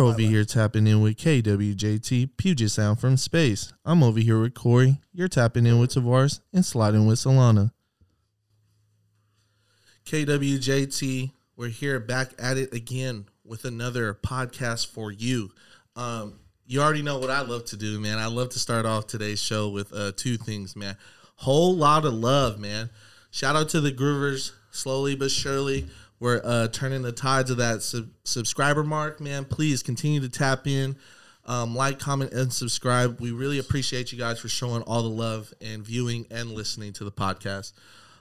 You're over here tapping in with KWJT Puget Sound from space. I'm over here with Corey. You're tapping in with Tavares and sliding with Solana. KWJT, we're here back at it again with another podcast for you. Um, you already know what I love to do, man. I love to start off today's show with uh, two things, man. Whole lot of love, man. Shout out to the Groovers, slowly but surely. We're uh, turning the tides of that sub- subscriber mark, man. Please continue to tap in, um, like, comment, and subscribe. We really appreciate you guys for showing all the love and viewing and listening to the podcast.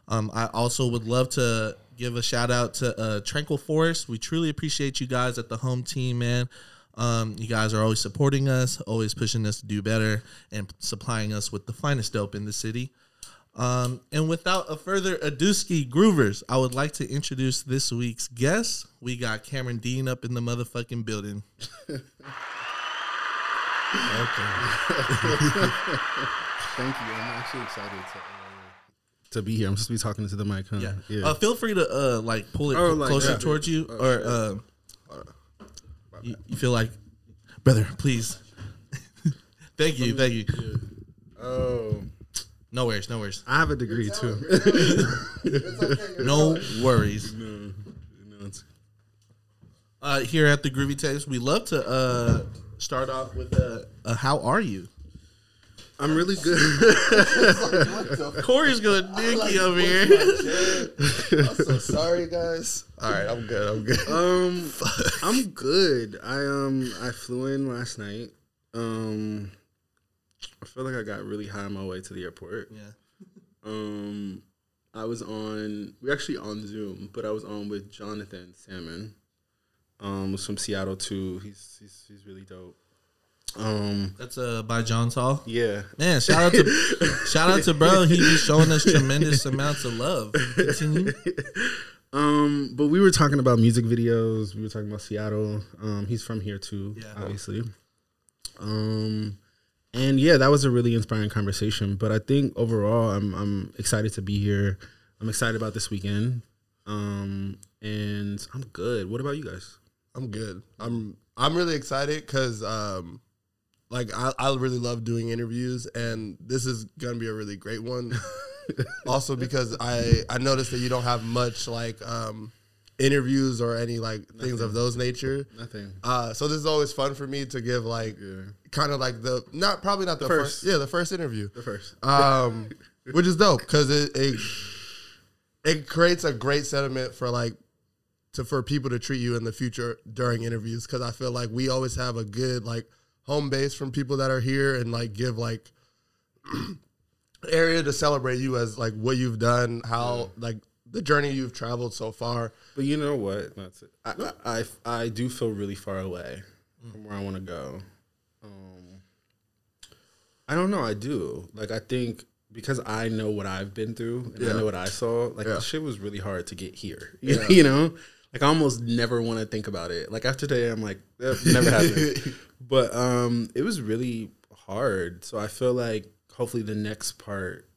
Um, I also would love to give a shout out to uh, Tranquil Forest. We truly appreciate you guys at the home team, man. Um, you guys are always supporting us, always pushing us to do better, and supplying us with the finest dope in the city. Um, and without a further ado, ski groovers, I would like to introduce this week's guest. We got Cameron Dean up in the motherfucking building. okay. Thank you. I'm actually excited to uh, to be here. I'm supposed to be talking to the mic, huh? Yeah. Yeah. Uh, feel free to uh like pull it Oh, like closer that. towards you, Oh, or shit. uh, you, you feel like, brother, please. thank you, thank you. oh, No worries, no worries, I have a degree too. no worries. no, no, it's- Uh, here at the Groovy Tapes, we love to uh start off with uh, uh how are you? I'm really good. Corey's going dinky over here. I'm so sorry, guys. All right, I'm good. I'm good. um, I'm good. I um I flew in last night. Um, I feel like I got really high on my way to the airport. Yeah. Um, I was on. We actually on Zoom, but I was on with Jonathan Salmon. Um, was from Seattle too. He's he's he's really dope. Um, That's uh by John's Hall. yeah. Man, shout out to shout out to bro. He be showing us tremendous amounts of love. Continue. Um, but we were talking about music videos. We were talking about Seattle. Um, he's from here too, Yeah. obviously. Um, and yeah, that was a really inspiring conversation. But I think overall, I'm I'm excited to be here. I'm excited about this weekend. Um, and I'm good. What about you guys? I'm good. I'm I'm really excited because um, like I, I really love doing interviews, and this is gonna be a really great one. also because I I noticed that you don't have much like um interviews or any like things of those nature. Nothing. Uh, so this is always fun for me to give like Yeah. kind of like the not probably not the, first. first. yeah the first interview The first. um, which is dope because it, it it creates a great sentiment for like to for people to treat you in the future during interviews because I feel like we always have a good like home base from people that are here and like give like area to celebrate you as like what you've done, how like the journey you've traveled so far. But you know what? That's it. I, I, I, I do feel really far away from where I want to go. Um, I don't know. I do. Like, I think because I know what I've been through and Yeah. I know what I saw, like, Yeah. the shit was really hard to get here. you know? Like, I almost never want to think about it. Like, after today, I'm like, eh, never happened. but um, it was really hard. So I feel like hopefully the next part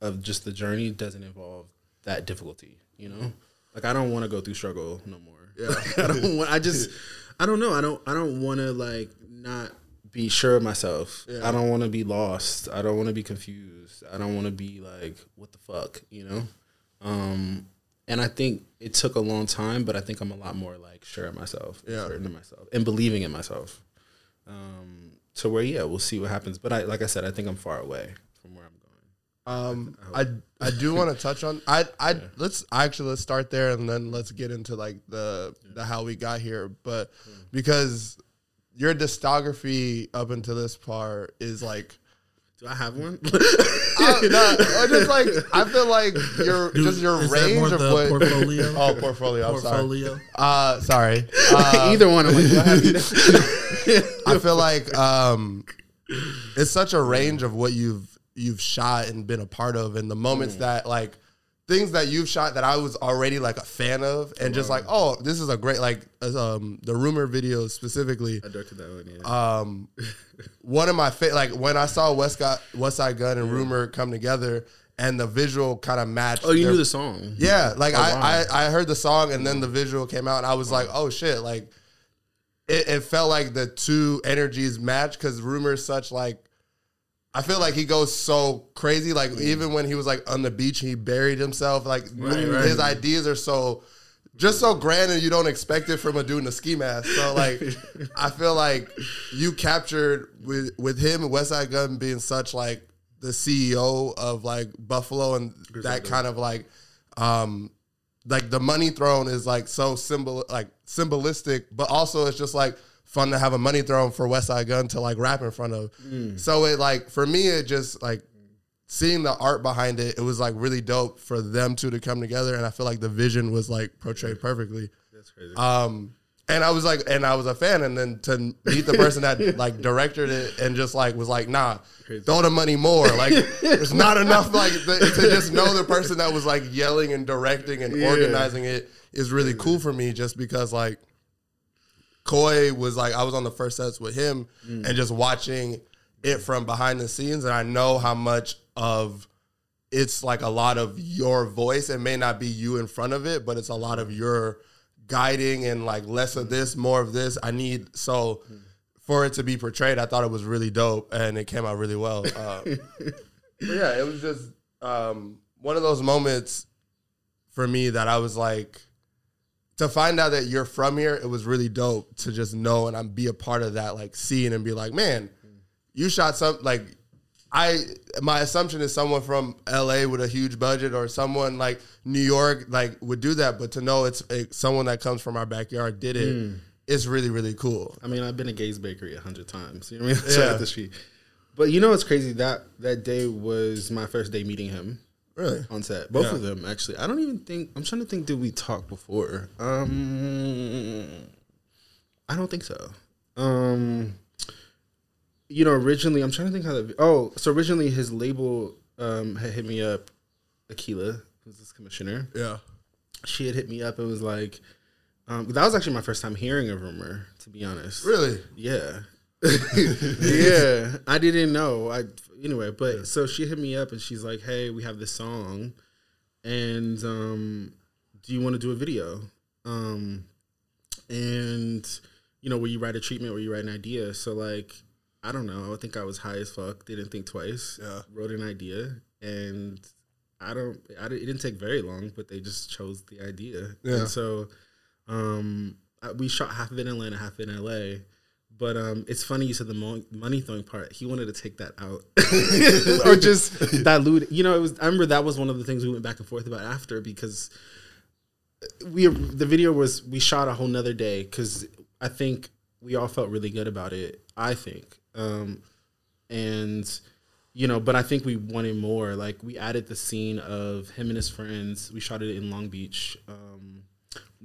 of just the journey doesn't involve that difficulty, you know? Like I don't want to go through struggle no more. Yeah. Like, I don't want I just I don't know. I don't I don't want to like not be sure of myself. Yeah. I don't want to be lost. I don't want to be confused. I don't want to be like what the fuck, you know? Um and I think it took a long time, but I think I'm a lot more like sure of myself, Yeah. certain of myself, and believing in myself. Um, to where yeah, we'll see what happens. But I like I said, I think I'm far away from where I'm going. Um, I I do want to touch on I I let's actually let's start there and then let's get into like the the how we got here. But because your discography up until this part is like Do I have one? I, no, just like I feel like your Dude, just your is that more range of what portfolio? oh portfolio I'm sorry Portfolio. uh sorry uh, Either one. Like, I? I feel like um, it's such a range of what you've you've shot and been a part of, and the moments that like things that you've shot that I was already like a fan of, and just like oh, this is a great like um, the rumor videos specifically. I directed that one. Yeah. Um, one of my fa- like when I saw West Got Westside Gunn and Rumor come together, and the visual kind of matched. oh, you their- knew the song. yeah, like Oh, I, wow. I I heard the song and then the visual came out and I was like, oh shit, like it, it felt like the two energies match because rumor is such like I feel like he goes so crazy. Like even when he was like on the beach, he buried himself. Like Right, his right. ideas are so just so grand, and you don't expect it from a dude in a ski mask. So like, I feel like you captured with with him and Westside Gunn being such like the CEO of like Buffalo and that kind of like um like the money throne is like so symbol like symbolistic, but also it's just like fun to have a money throne for Westside Gunn to like rap in front of. So it like for me it just like seeing the art behind it, it was like really dope for them two to come together, and I feel like the vision was like portrayed perfectly. That's crazy. Um, and I was like, and I was a fan, and then to meet the person that like directed it and just like was like, nah, throw the money more. Like, there's not enough like the, to just know the person that was like yelling and directing and Yeah. organizing it is really cool for me, just because like Koi was like, I was on the first sets with him Mm. and just watching it from behind the scenes, and I know how much of it's like a lot of your voice. It may not be you in front of it, but it's a lot of your guiding and like less of this, more of this. I need so for it to be portrayed. I thought it was really dope, and it came out really well. Uh, yeah, it was just um, one of those moments for me that I was like to find out that you're from here. It was really dope to just know and I'm be a part of that, like scene and be like, man, you shot some like I my assumption is someone from LA with a huge budget or someone like New York like would do that, but to know it's a, someone that comes from our backyard did it, hmm. it's really really cool. I mean, I've been to Gays Bakery a hundred times. You know what I mean? Yeah. out to she. But you know what's crazy? That that day was my first day meeting him Really, on set. Both Yeah. of them actually. I don't even think I'm trying to think. Did we talk before? Um, I don't think so. Um, you know, originally I'm trying to think how that. Oh, so originally his label um had hit me up. Aquila, who's this commissioner, yeah, she had hit me up and was like, um, that was actually my first time hearing a rumor. To be honest, really, yeah. yeah. I didn't know. I anyway, but so she hit me up and she's like, "Hey, we have this song and um do you want to do a video?" Um and you know, will you write a treatment or you write an idea? So like I don't know. I think I was high as fuck. Didn't think twice. Yeah. Wrote an idea, and I don't. I didn't, it didn't take very long, but they just chose the idea. Yeah. And so, um, I- we shot half of it in Atlanta, half in LA. But um, it's funny you said the mo- money throwing part. He wanted to take that out, or just dilute. You know, it was. I remember that was one of the things we went back and forth about after because we the video was we shot a whole nother day because I think we all felt really good about it. I think, um, and you know, but I think we wanted more. Like we added the scene of him and his friends. We shot it in Long Beach. Um,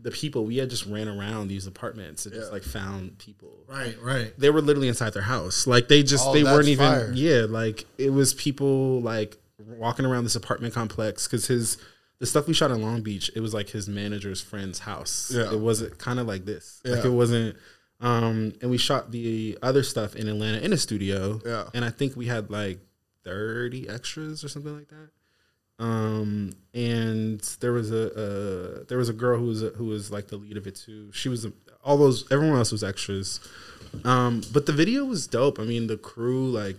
the people we had just ran around these apartments and just like found people. Right, right. They were literally inside their house. Like they just Oh, they weren't even fire. yeah. Like it was people like walking around this apartment complex because his the stuff we shot in Long Beach. It was like his manager's friend's house. Yeah. It wasn't kind of like this. Like Yeah. it wasn't. Um, and we shot the other stuff in Atlanta in a studio. Yeah. And I think we had like 30 extras or something like that. Um, and there was a, uh, there was a girl who was a, who was like the lead of it too. She was a, all those everyone else was extras. Um, but the video was dope. I mean, the crew like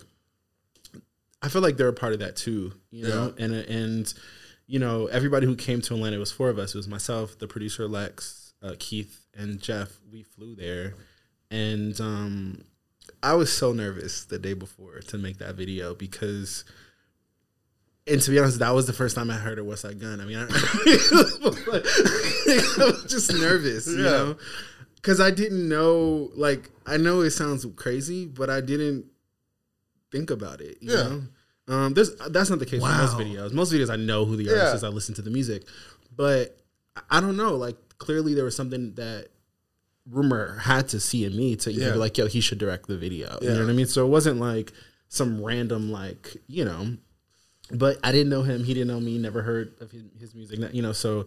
I feel like they're a part of that too, you know. And and you know, everybody who came to Atlanta it was four of us. It was myself, the producer Lex, uh, Keith, and Jeff. We flew there, and um, I was so nervous the day before to make that video because. And to be honest, that was the first time I heard of Westside Gunn. I mean, I, I was just nervous, you know, because I didn't know. Like, I know it sounds crazy, but I didn't think about it. You Yeah. know, um, there's that's not the case Wow. for most videos. Most videos, I know who the artist Yeah. is. I listen to the music, but I- don't know. Like, clearly, there was something that rumor had to see in me to Yeah. be like, yo, he should direct the video. You know what I mean? So it wasn't like some random like you know but I didn't know him. He didn't know me. Never heard of his, his music. You know, so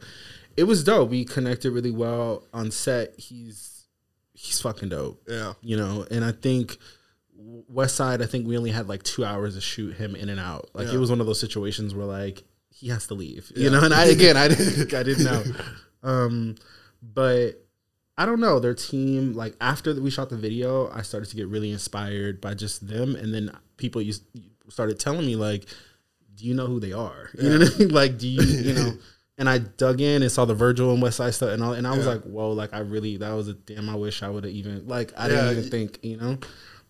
it was dope. We connected really well on set. He's he's fucking dope. yeah, You know, and I think West Side. I think we only had like two hours to shoot him in and out. Like Yeah. it was one of those situations where like he has to leave. You know, and I again I didn't I didn't know. Um, but I don't know their team. Like after we shot the video, I started to get really inspired by just them, and then people used started telling me like, "Do you know who they are?" You know what I mean? Like, do you you know? And I dug in and saw the Virgil and West Side stuff, and all, and I was Yeah. like, "Whoa!" Like I really that was a damn. I wish I would have even like I Yeah, didn't even think you know,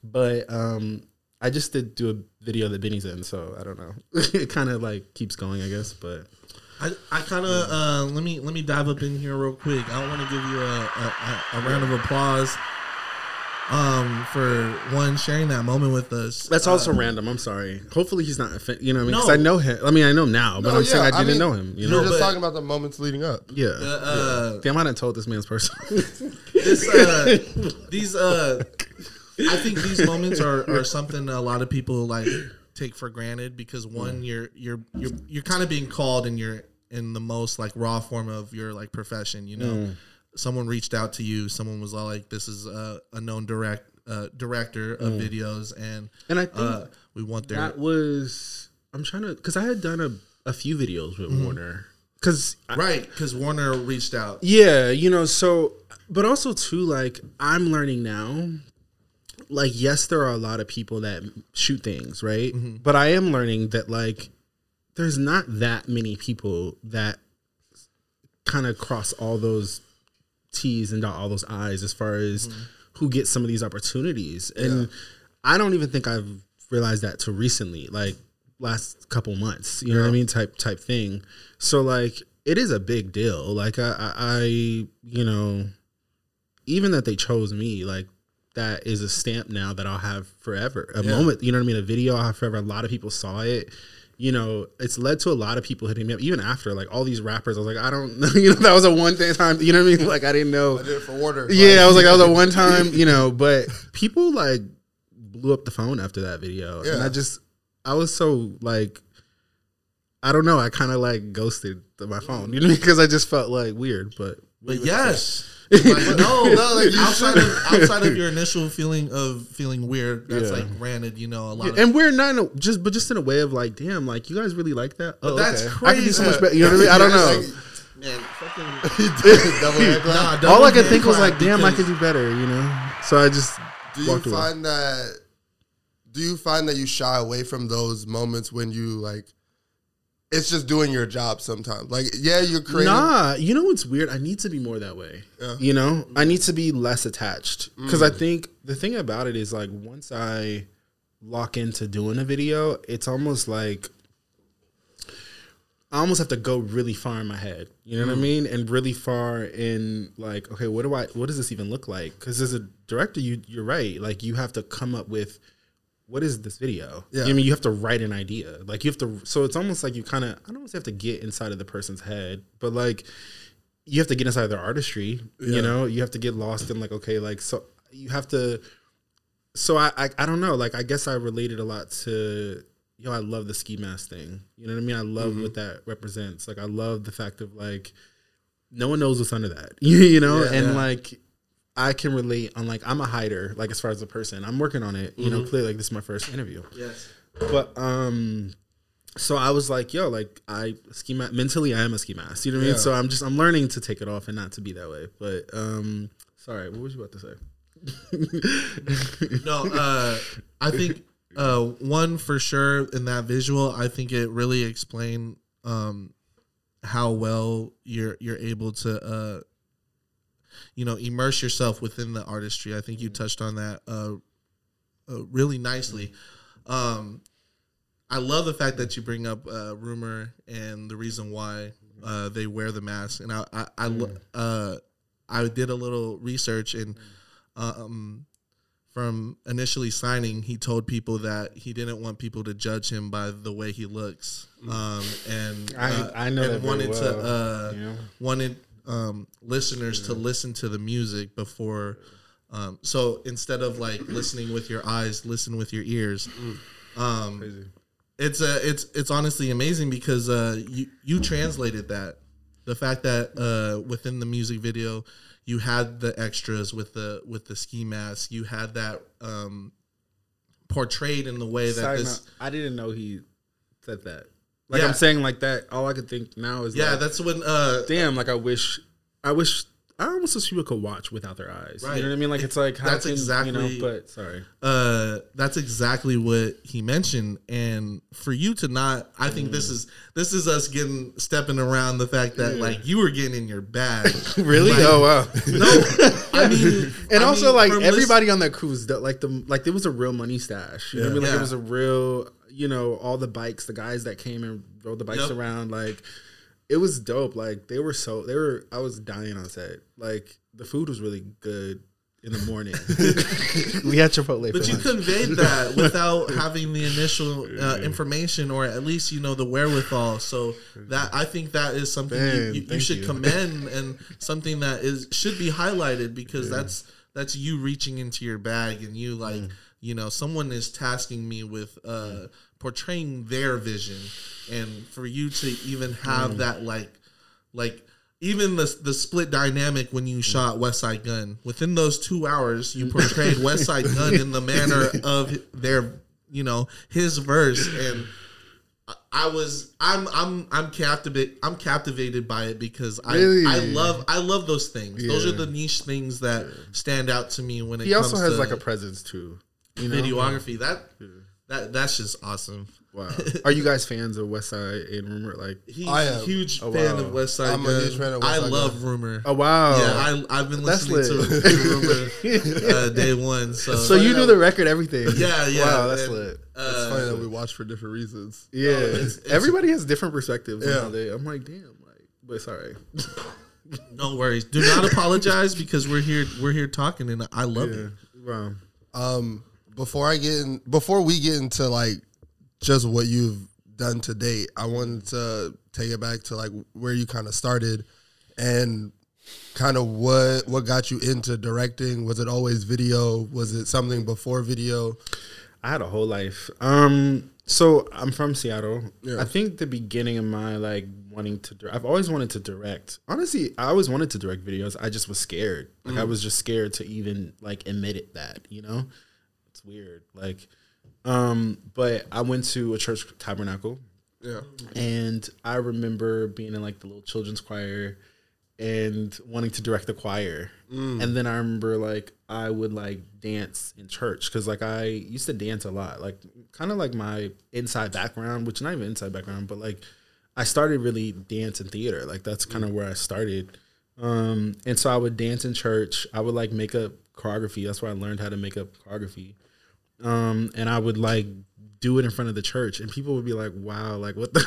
but um. I just did do a video that Benny's in, so I don't know. it kind of like keeps going, I guess. But I, I kind of uh, let me let me dive up in here real quick. I don't want to give you a, a, a round of applause um, for one sharing that moment with us. That's also random. I'm sorry. Hopefully he's not offended. You know what I mean? 'Cause No. I know him. I mean, I know him now, but No, I'm saying I I didn't mean, know him. You You know? were just but- talking about the moments leading up. yeah. uh, Damn, I didn't told this man's person. this uh, these uh, I think these moments are, are something a lot of people like take for granted because one you're you're you're you're kind of being called and you're in the most like raw form of your like profession you know someone reached out to you someone was like this is a, a known direct uh, director of videos and and I think uh, we want their that was. I'm trying to because I had done a, a few videos with Warner. Because right because Warner reached out Yeah, you know, so but also too like I'm learning now like yes there are a lot of people that shoot things, right? But I am learning that like there's not that many people that kind of cross all those T's and dot all those I's as far as mm-hmm. who gets some of these opportunities. And I don't even think I've realized that till recently, like last couple months. You know what I mean? Type type thing. So like it is a big deal. Like I, I, I you know, even that they chose me, like that is a stamp now that I'll have forever. A Yeah. moment, you know what I mean? A video I'll have forever. A lot of people saw it. You know, it's led to a lot of people hitting me up, even after like all these rappers. I was like, I don't know, you know, that was a one day time. You know what I mean? Like I didn't know. I did it for Warner. Yeah, I was like, that was a one time, you know, but people like blew up the phone after that video. Yeah. And I just, I was so like, I don't know, I kind of like ghosted my phone, you know, because I just felt like weird, but. But yes, like, no, No, like, outside of outside of your initial feeling of feeling weird, that's Yeah. like granted, you know, a lot of And we're not in a, just, but just in a way of like, damn, like you guys really like that. Oh, that's okay. I can do so much better. You know what I mean? I don't know. man, fucking Double hand clap. nah, All I could think was like, damn, I because- could do better. You know. So I just Do you walked away. find that? Do you find that you shy away from those moments when you like? It's just doing your job sometimes. Like, yeah, you're creating. Nah, you know what's weird? I need to be more that way. Yeah. You know, I need to be less attached because I mm. think the thing about it is like once I lock into doing a video, it's almost like I almost have to go really far in my head. You know what I mm. mean? And really far in like, okay, what do I? What does this even look like? Because as a director, you you're right. Like you have to come up with what is this video? Yeah. I mean, you have to write an idea. Like you have to. So it's almost like you kind of. I don't want to have to get inside of the person's head, but like you have to get inside of their artistry. Yeah. You know, you have to get lost in like okay, like so you have to. So I, I I don't know. Like I guess I related a lot to yo. I love the ski mask thing. You know what I mean? I love mm-hmm. what that represents. Like I love the fact of like no one knows what's under that. you know, Yeah, and like I can relate on like I'm a hider. Like as far as a person, I'm working on it. You know, clearly like this is my first interview. yes. But um so I was like, yo, like I ski mask mentally I am a ski mask. You know what I mean? So I'm just I'm learning to take it off and not to be that way. But um sorry, what was you about to say? No, uh, I think uh, one for sure in that visual, I think it really explained um, how well you're you're able to uh, you know immerse yourself within the artistry. I think you touched on that uh, uh, really nicely. Um, I love the fact that you bring up uh, rumor and the reason why uh, they wear the mask. And I I I, uh, I did a little research and um, from initially signing, he told people that he didn't want people to judge him by the way he looks, um, and I- uh, I know and wanted to well, uh, you know? wanted um, listeners to listen to the music before. Um, so instead of like listening with your eyes, listen with your ears. Um, it's a it's it's honestly amazing because uh, you you translated that the fact that uh, within the music video you had the extras with the with the ski mask you had that um, portrayed in the way that Side this note, I didn't know he said that. Like Yeah. I'm saying like that, all I could think now is yeah like, that's when uh, damn, like I wish I wish I almost wish people could watch without their eyes. Right. You know what I mean? Like it's like how That's can, you exactly- know. But sorry, uh that's exactly what he mentioned and for you to not i think this is this is us getting stepping around the fact that like you were getting in your bag really? Like, oh wow. no i mean and I also mean, like from everybody on that cruise, that like the like there was a real money stash. You know what I mean? Like Yeah. it was a real, you know, all the bikes, the guys that came and rode the bikes Yep. around, like it was dope. Like they were so they were. I was dying on set. Like the food was really good in the morning. we had Chipotle, But for you lunch. conveyed that without having the initial uh, information, or at least you know the wherewithal. So that I think that is something you, Man, you, you thank should you. commend and something that is should be highlighted because that's that's you reaching into your bag and you like Mm. you know someone is tasking me with uh, portraying their vision, and for you to even have Mm. that like like even the the split dynamic when you shot Westside Gunn within those two hours you portrayed Westside Gunn in the manner of their you know his verse and I- was I'm I'm I'm captivated I'm captivated by it because I Really? I love I love those things those are the niche things that stand out to me when it He comes also has to like a presence too. You know? videography that that that's just awesome Wow. Are you guys fans of West Side and Rumor? Like, he's I a am. huge Oh, fan wow. of West Side I'm a Gun. huge fan of West I Side love Gun. Rumor oh wow. Yeah, I, I've been That's listening to, lit. to Rumor uh, day one. So, so you knew the record, everything. yeah, yeah. Wow, that's and, lit. It's Uh, funny that we watch for different reasons. Yeah, it's- it's- everybody has different perspectives. Yeah. Yeah, they, I'm like, damn, like, but sorry. no worries. Do not apologize because we're here. We're here talking, and I love Yeah, it. wow. Um, before I get in, before we get into like just what you've done to date, I wanted to take it back to like where you kind of started and kind of what what got you into directing. Was it always video? Was it something before video? I had a whole life. Um, so I'm from Seattle. Yeah. I think the beginning of my like wanting to, dir- I've always wanted to direct. Honestly, I always wanted to direct videos. I just was scared. Like I was just scared to even like admit it. That you know, it's weird. Like, um, but I went to a church tabernacle Yeah, and I remember being in like the little children's choir and wanting to direct the choir. And then I remember like I would like dance in church because like I used to dance a lot, like kind of like my inside background, which not even inside background, but like I started really dance and theater. Like that's kind of where I started. Um, and so I would dance in church. I would like make up choreography. That's where I learned how to make up choreography. Um, and I would like do it in front of the church, and people would be like, "Wow, like what the?"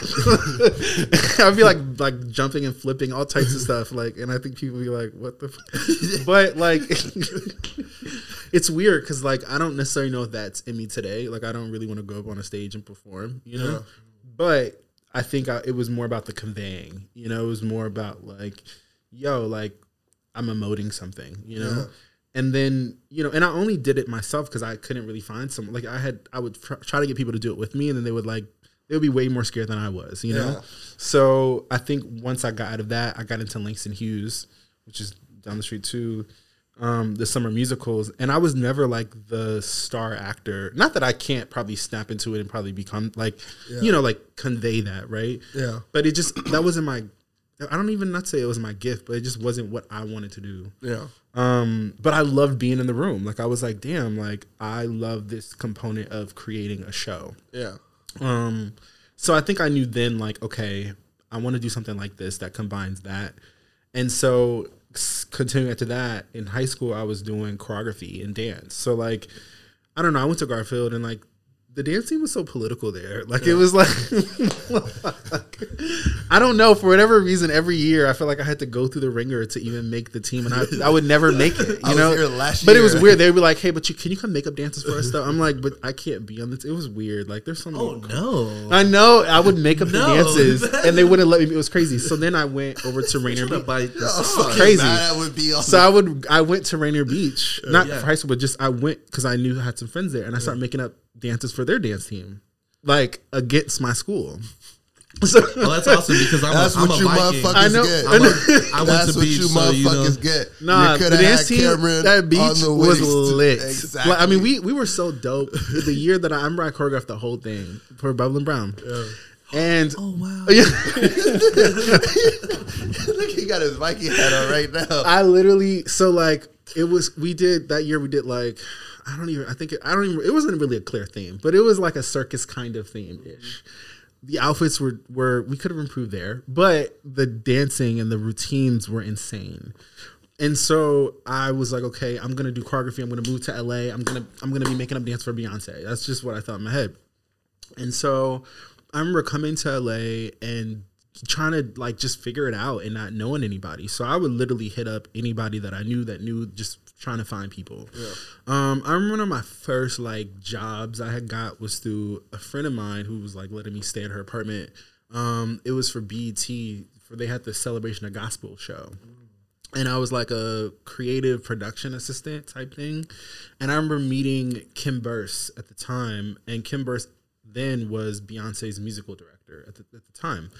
I'd be like like jumping and flipping all types of stuff, like, and I think people would be like, "What the?" F-? But like, it's weird because like I don't necessarily know if that's in me today. Like I don't really want to go up on a stage and perform, you know. Yeah. But I think I, it was more about the conveying. You know, it was more about like, yo, like I'm emoting something, you know. Yeah. And then you know, and I only did it myself because I couldn't really find someone. Like I had, I would tr- try to get people to do it with me, and then they would like they would be way more scared than I was, you know. Yeah. So I think once I got out of that, I got into Langston Hughes, which is down the street too. Um, the summer musicals, and I was never like the star actor. Not that I can't probably snap into it and probably become like, you know, like convey that, right? yeah, But it just that wasn't my. I don't even not say it was my gift, but it just wasn't what I wanted to do. yeah, Um, but I loved being in the room. Like I was like, damn, like I love this component of creating a show. yeah, Um, so I think I knew then, like, okay, I want to do something like this that combines that. And so, continuing after that, in high school, I was doing choreography and dance. So, like, I don't know, I went to Garfield and, like, the dance scene was so political there. Like, it was like, I don't know, for whatever reason, every year I felt like I had to go through the ringer to even make the team, and I, I would never make it, you know? but it was weird. They would be like, hey, but you, can you come make up dances for us? Stuff. I'm like, but I can't be on this. It was weird. Like, there's some. Oh no! I know. I would make up the dances, and they wouldn't let me. It was crazy. So then I went over to Rainier Beach. bite I'm crazy. That would be So I would. I went to Rainier Beach, not Yeah. for high school, but just I went because I knew I had some friends there, and I started making up dances for their dance team, like against my school. So Well, that's awesome because I'm That's a, I'm what a you Viking. motherfuckers I know- get. I know. I went That's to what beach, you so, you motherfuckers know. get. Nah, You the coulda dance had team, Cameron that beach on the was waist. lit. Exactly. Like, I mean, we we were so dope. the year that I, I remember I choreographed the whole thing for Bubble and Brown. And Oh wow. Look, he got his Viking hat on right now. I literally so like it was we did that year we did like I don't even I think it, I don't even it wasn't really a clear theme, but it was like a circus kind of theme ish. The outfits were were we could have improved there, but the dancing and the routines were insane. And so I was like, okay, I'm gonna do choreography. I'm gonna move to LA. I'm gonna I'm gonna be making up dance for Beyonce. That's just what I thought in my head. And so I remember coming to LA and trying to like just figure it out and not knowing anybody. So I would literally hit up anybody that I knew that knew just trying to find people. Um, I remember one of my first like jobs I had got was through a friend of mine who was like letting me stay at her apartment. Um, it was for BET for they had the celebration of gospel show and I was like a creative production assistant type thing. And I remember meeting Kim Burse at the time, and Kim Burse then was Beyonce's musical director at the, at the time.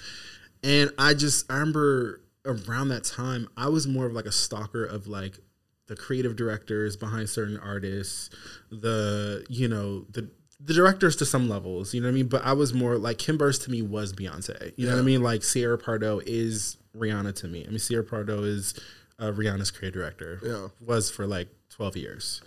And I just I remember around that time, I was more of like a stalker of like the creative directors behind certain artists, the you know the the directors to some levels, you know what I mean. But I was more like Kim Burse to me was Beyonce, you know what I mean. Like Ciarra Pardo is Rihanna to me. I mean Ciarra Pardo is uh, Rihanna's creative director. Yeah. was for like twelve years.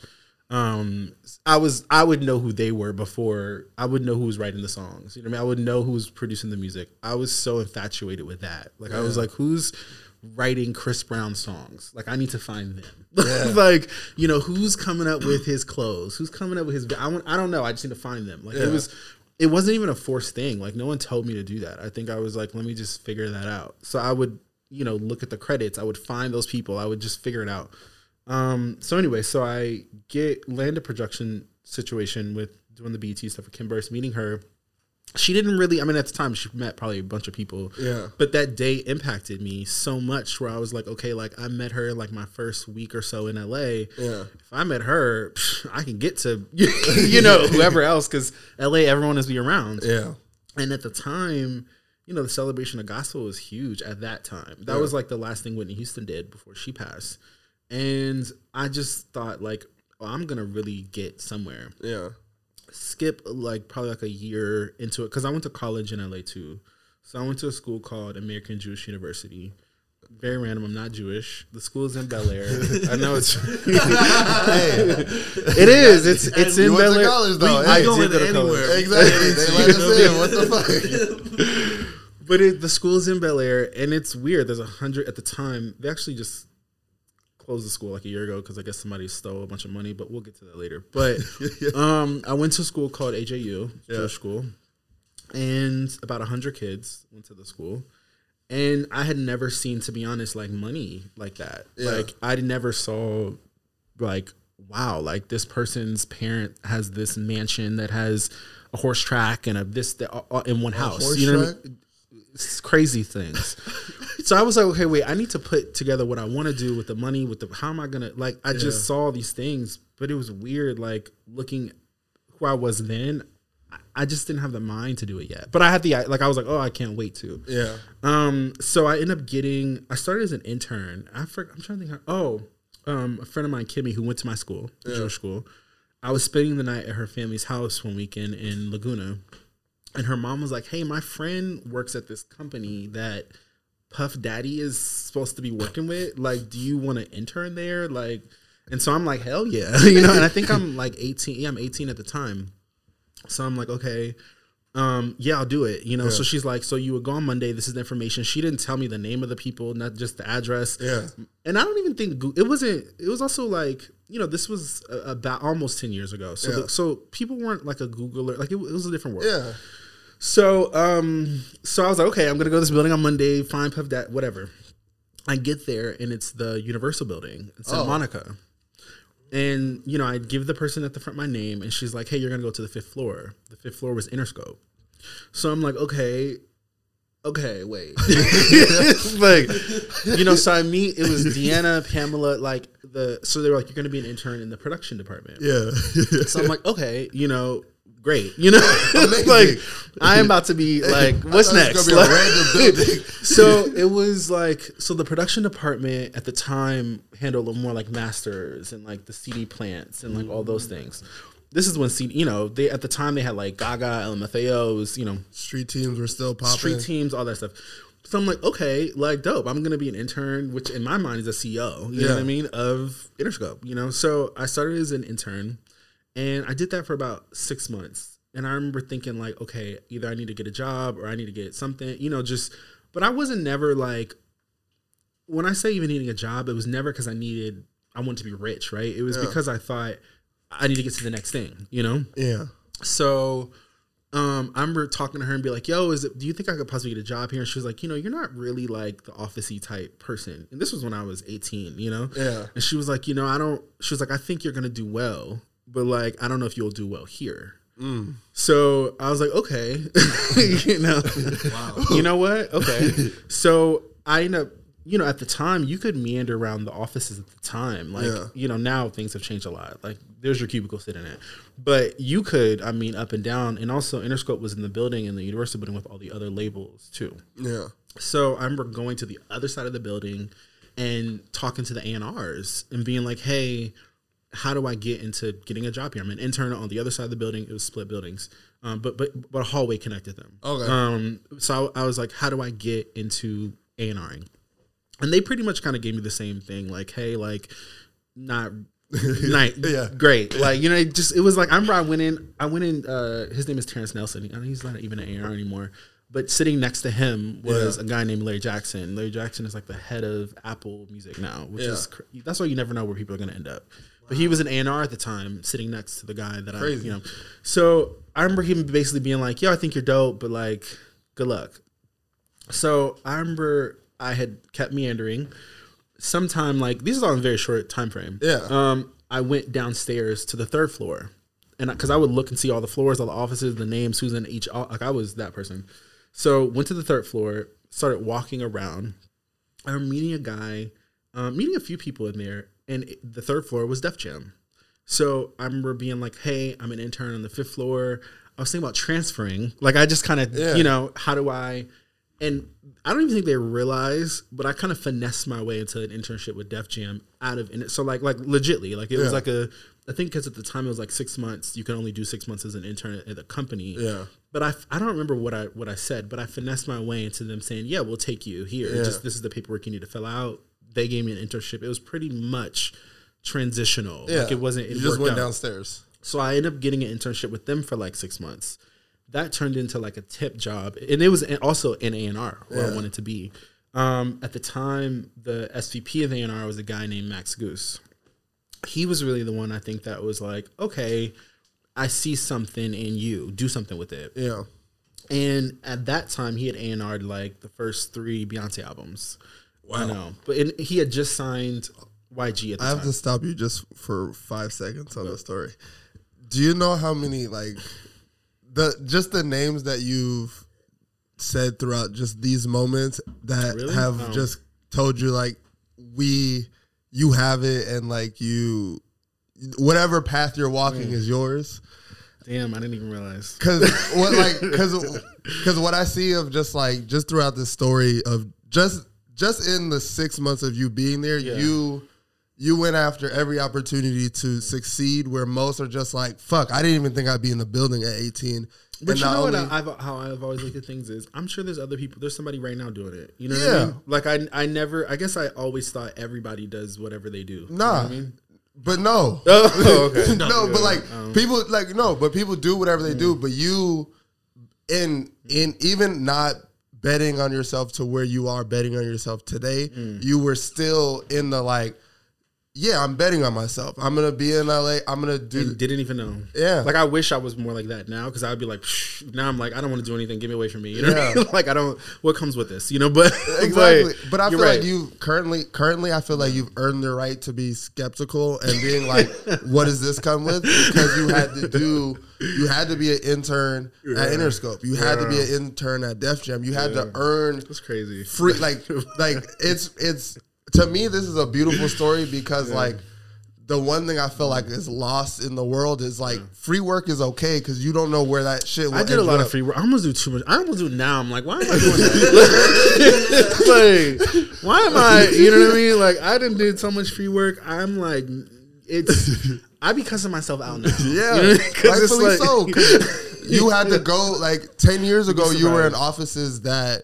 Um, I was I would know who they were before I would know who was writing the songs. You know what I mean? I would know who was producing the music. I was so infatuated with that. Like I was like, who's writing Chris Brown songs? Like I need to find them. like you know who's coming up with his clothes? Who's coming up with his? I want, I don't know. I just need to find them. Like it was. It wasn't even a forced thing. Like no one told me to do that. I think I was like, let me just figure that out. So I would, you know, look at the credits. I would find those people. I would just figure it out. Um, so anyway, so I get land a production situation with doing the BET stuff with Kim Burse, meeting her. She didn't really I mean at the time she met probably a bunch of people. Yeah. But that day impacted me so much where I was like, okay, like I met her like my first week or so in LA. Yeah. If I met her, psh, I can get to you know, whoever else cuz LA everyone is be around. Yeah. And at the time, you know, the celebration of gospel was huge at that time. That was like the last thing Whitney Houston did before she passed. And I just thought like, oh, I'm gonna really get somewhere. Yeah. Skip like probably like a year into it because I went to college in LA too. So I went to a school called American Jewish University. Very random. I'm not Jewish. The school is in Bel Air. I know it's. hey, it is. It's it's you in Bel Air. college though. we Hey, go did go to college. anywhere. exactly. They let us in. What the fuck? But it, the school's in Bel Air, and it's weird. There's a hundred at the time. They actually just closed the school like a year ago because I guess somebody stole a bunch of money. But we'll get to that later. But um, I went to a school called AJU, Jewish school, and about a hundred kids went to the school. And I had never seen, to be honest, like money like that. Yeah. Like I never saw, like wow, like this person's parent has this mansion that has a horse track and a this that, uh, in one house. you know, what I track? mean? It's crazy things. so I was like, okay, wait, I need to put together what I want to do with the money, with the how am I gonna like? I just saw these things, but it was weird, like looking who I was then. I- just didn't have the mind to do it yet, but I had the like. I was like, oh, I can't wait to. Yeah. Um, so I ended up getting. I started as an intern. I for, I'm trying to think. How, oh, um, a friend of mine, Kimmy, who went to my school, the Jewish school. I was spending the night at her family's house one weekend in Laguna, and her mom was like, "Hey, my friend works at this company that Puff Daddy is supposed to be working with. Like, do you want to intern there? Like." And so I'm like, hell yeah, you know. And I think I'm like 18. Yeah, I'm 18 at the time. So I'm like, okay, um, yeah, I'll do it. You know. So she's like, so you would go on Monday. This is the information. She didn't tell me the name of the people, not just the address. Yeah. And I don't even think it wasn't. It was also like you know this was about almost ten years ago. So Yeah. the, so people weren't like a Googler. Like it, it was a different world. Yeah. So um, so I was like, okay, I'm gonna go to this building on Monday. Find Puff that whatever. I get there and it's the Universal building in Santa Oh. Monica. And you know, I give the person at the front my name, and she's like, "Hey, you're gonna go to the fifth floor." The fifth floor was Interscope, so I'm like, "Okay, okay, wait." like, you know, so I meet. It was Deanna, Pamela, like the. So they were like, "You're gonna be an intern in the production department." Yeah. So I'm like, okay, you know, great. You know, like I'm about to be like, what's next? was gonna a Like- so it was like, so the production department at the time handled more like masters and like the CD plants and like all those things. this is when C, you know, they at the time they had like Gaga, LMFAO, was, you know, Street teams were still popping. street teams, all that stuff. So I'm like, okay, like dope. I'm gonna be an intern, which in my mind is a CEO. You know what I mean of Interscope. You know, so I started as an intern, and I did that for about six months. And I remember thinking like, okay, either I need to get a job or I need to get something. You know, just. But I wasn't never like. When I say even needing a job, it was never because I needed. I wanted to be rich, right? It was Yeah. because I thought I need to get to the next thing. You know. Yeah. So um, I remember talking to her and be like, "Yo, is it? Do you think I could possibly get a job here?" And she was like, "You know, you're not really like the officey type person." And this was when I was 18, you know. Yeah. And she was like, "You know, I don't." She was like, "I think you're gonna do well, but like, I don't know if you'll do well here." Mm. So I was like, "Okay, you know, wow. you know what? Okay." so I end up. You know, at the time, you could meander around the offices at the time. Like, Yeah. you know, now things have changed a lot. Like, there's your cubicle sitting in it. But you could, I mean, up and down. And also, Interscope was in the building, in the university building with all the other labels too. Yeah. So I remember going to the other side of the building and talking to the A&Rs and being like, hey, how do I get into getting a job here? I'm an intern on the other side of the building. It was split buildings, um, but but but a hallway connected them. Okay. Um, so I, I was like, how do I get into A&Ring? And they pretty much kind of gave me the same thing, like, hey, like, not. Night, Yeah. great. Like you know, it just it was like I remember I went in. I went in. Uh, his name is Terrence Nelson. I he's not even an AR anymore. But sitting next to him was Yeah. a guy named Larry Jackson. Larry Jackson is like the head of Apple Music now, which Yeah. is cr- that's why you never know where people are going to end up. But he was an A&R at the time, sitting next to the guy that Crazy. I, you know. So I remember him basically being like, "Yo, I think you're dope, but like, good luck." So I remember I had kept meandering. Sometime like these is all in a very short time frame. Yeah. Um, I went downstairs to the third floor, and because I, would look and see all the floors, all the offices, the names, who's in each. Like I was that person. So went to the third floor, started walking around. I remember meeting a guy, um, meeting a few people in there, and the third floor was Def Jam. So I remember being like, "Hey, I'm an intern on the fifth floor." I was thinking about transferring. Like I just kind of, Yeah. you know, how do I? And I don't even think they realize, but I kind of finessed my way into an internship with Def Jam out of and so like like legitly like it was like a I think because at the time it was like six months you can only do six months as an intern at the company Yeah. but I, I don't remember what I what I said but I finessed my way into them saying yeah we'll take you here Yeah. just this is the paperwork you need to fill out they gave me an internship it was pretty much transitional Yeah. like it wasn't it You just went out. downstairs. So I ended up getting an internship with them for like six months. That turned into like a tip job, and it was also in A and R where I wanted to be. Um, at the time, the SVP of A and R was a guy named Max Gousse. He was really the one I think that was like, okay, I see something in you, do something with it. Yeah. And at that time, he had A and R'd like the first three Beyonce albums. I know, but in, he had just signed YG at the I have to stop you just for five seconds on the story. Do you know how many like the just the names that you've said throughout just these moments that Really? have Oh. just told you like we you have it and like you whatever path you're walking is yours Damn, I didn't even realize. Cause what like cause cause what I see of just like just throughout the story of just just in the six months of you being there, Yeah. you you went after every opportunity to succeed where most are just like, fuck, I didn't even think I'd be in the building at 18. But And you know what? only- I, I've how I've always looked at things is I'm sure there's other people. There's somebody right now doing it. You know what I Yeah. mean? Like I I never. I guess I always thought everybody does whatever they do. You know Nah. what I mean? but no. Oh, okay. no, but like Um, people like no, but people do whatever they do. But you, in in even not betting on yourself to where you are betting on yourself today, Mm. you were still in the like, yeah, I'm betting on myself. I'm gonna be in LA. I'm gonna do. And didn't even know. Yeah. Like I wish I was more like that now because I'd be like, now I'm like, I don't want to do anything. Get me away from me. You know, what I Yeah. mean? like I don't. What comes with this? You know, but Exactly, but, I feel right. like you currently, currently, I feel like you've earned the right to be skeptical and being like, "What does this come with?" Because you had to do, you had to be an intern at Interscope, you had to be an intern at Def Jam, you had to earn That's crazy. free, like, like it's it's to me, this is a beautiful story because like. The one thing I feel like is lost in the world is like free work is okay because you don't know where that shit. Will I did a lot up. of free work. I almost do too much. I almost do now. I'm like, why am I doing that? like, why am I? You know what I mean? Like, I didn't do so much free work. I'm like, it's I be cussing myself out now. Yeah, You know, 'cause it's rightfully like- so. you had to go like ten years ago. You were in offices that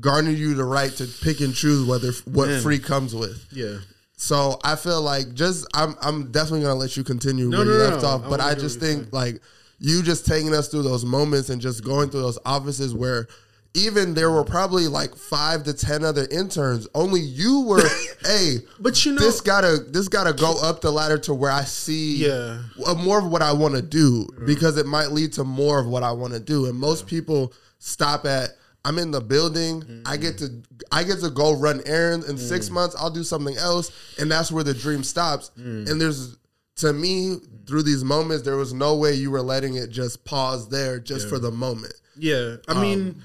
garnered you the right to pick and choose whether what Man. free comes with. Yeah. So I feel like just I'm I'm definitely gonna let you continue No, where no, you left no. off, but wanna I just think like you just taking us through those moments and just going through those offices where even there were probably like five to ten other interns. Only you were, hey, But you know- this gotta this gotta go up the ladder to where I see Yeah. more of what I want to do because it might lead to more of what I want to do. And most people stop at I'm in the building. I get to I get to go run errands in six months. I'll do something else, and that's where the dream stops. And there's to me through these moments, there was no way you were letting it just pause there just for the moment. Yeah, I Um, mean,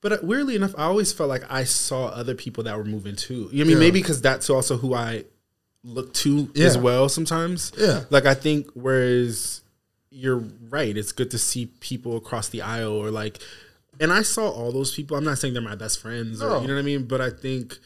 but uh, weirdly enough, I always felt like I saw other people that were moving too. You know what I mean, Yeah. maybe because that's also who I look to as well. Sometimes, Yeah. Like I think, whereas you're right, it's good to see people across the aisle or like, and I saw all those people. I'm not saying they're my best friends, or you know what I mean, but I think.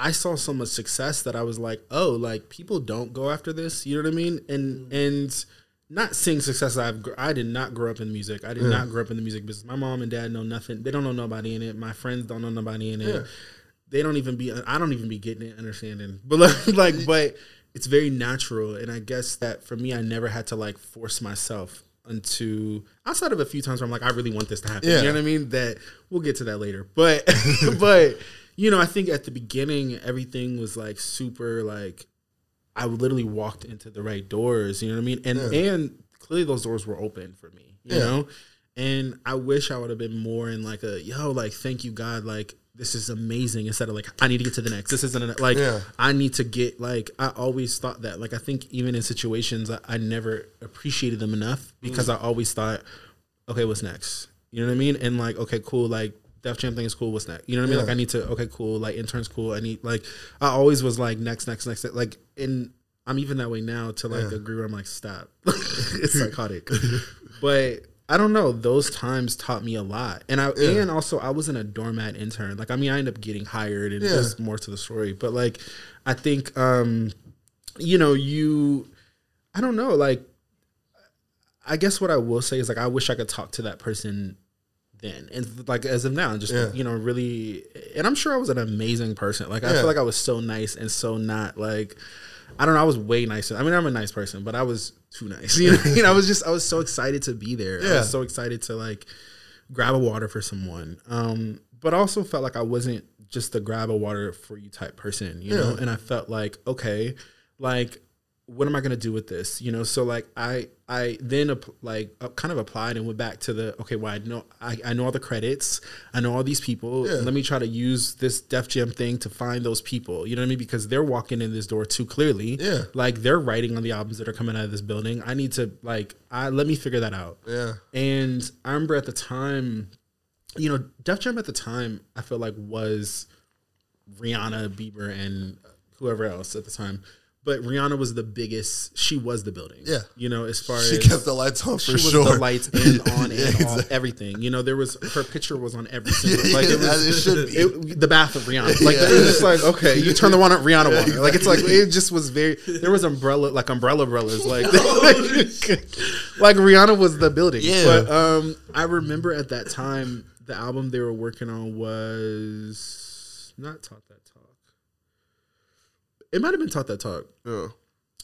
I saw so much success that I was like, oh, like people don't go after this. You know what I mean? And and not seeing success. I've I did not grow up in music. I did not grow up in the music business. My mom and dad know nothing. They don't know nobody in it. My friends don't know nobody in it. Yeah. They don't even be. I don't even be getting it, understanding. But like, like, but it's very natural. And I guess that for me, I never had to like force myself into outside of a few times where I'm like, I really want this to happen. Yeah. You know what I mean? That we'll get to that later. But but you know, I think at the beginning everything was like super like I literally walked into the right doors, you know what I mean? And and clearly those doors were open for me, you Yeah. know? And I wish I would have been more in like a yo, like thank you God, like this is amazing instead of like I need to get to the next. This isn't like Yeah. I need to get like I always thought that. Like I think even in situations I, I never appreciated them enough because mm. I always thought, okay, what's next? You know what I mean? And like, okay, cool, like Def Jam thing is cool. What's next? You know what I mean? Yeah. Like I need to okay, cool. Like interns cool. I need like I always was like next, next, next. Like and I'm even that way now to like agree where I'm like stop. it's psychotic, but I don't know. Those times taught me a lot, and I Yeah. and also I wasn't a doormat intern. Like I mean, I ended up getting hired, and Yeah. there's more to the story. But like, I think um, you know, you, I don't know, like. I guess what I will say is like I wish I could talk to that person then. And like as of now just Yeah. you know really and i'm sure i was an amazing person. Like i feel like i was so nice and so not like i don't know i was way nicer. I mean i'm a nice person but i was too nice. You know I mean? i was just i was so excited to be there. I Yeah. was so excited to like grab a water for someone. Um but also felt like i wasn't just the grab a water for you type person you know? And i felt like okay like what am I gonna do with this? You know, so like I I then like uh, kind of applied and went back to the okay, well I know I, I know all the credits, I know all these people. Yeah. Let me try to use this Def Jam thing to find those people. You know what I mean? Because they're walking in this door too clearly. Yeah. like they're writing on the albums that are coming out of this building. I need to like I let me figure that out. Yeah. And I remember at the time, you know, Def Jam at the time, I feel like was Rihanna, Bieber, and whoever else at the time. But Rihanna was the biggest. She was the building. Yeah. You know, as far She as she kept the lights on she for was sure. the lights and on and Yeah, off everything. You know, there was her picture was on every single Yeah, like it was it should be. it- the bath of Rihanna. Like Yeah. it was just like okay, you turn the one on Rihanna water. Like it's like it just was very. There was umbrella like umbrella umbrellas like like Rihanna was the building. Yeah. But um, I remember at that time the album they were working on was not taught That. It might have been Talk That Talk. Yeah.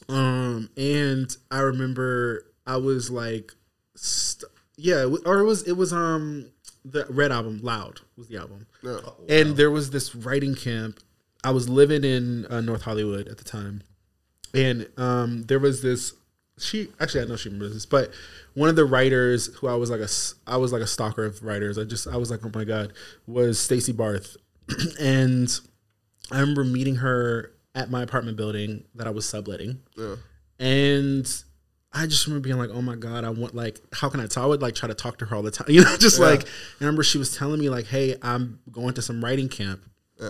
Um, and I remember I was like, st- yeah, or it was it was um the Red album, Loud was the album, Yeah. and there was this writing camp. I was living in uh, North Hollywood at the time, and um, there was this. She actually, I know she remembers this, but one of the writers who I was like a, s- I was like a stalker of writers. I just, I was like, oh my god, was Stacy Barthe, and I remember meeting her at my apartment building that I was subletting. Yeah. And I just remember being like, oh my God, I want like, how can I tell? I would like try to talk to her all the time. You know, just Yeah. like, I remember she was telling me like, hey, I'm going to some writing camp.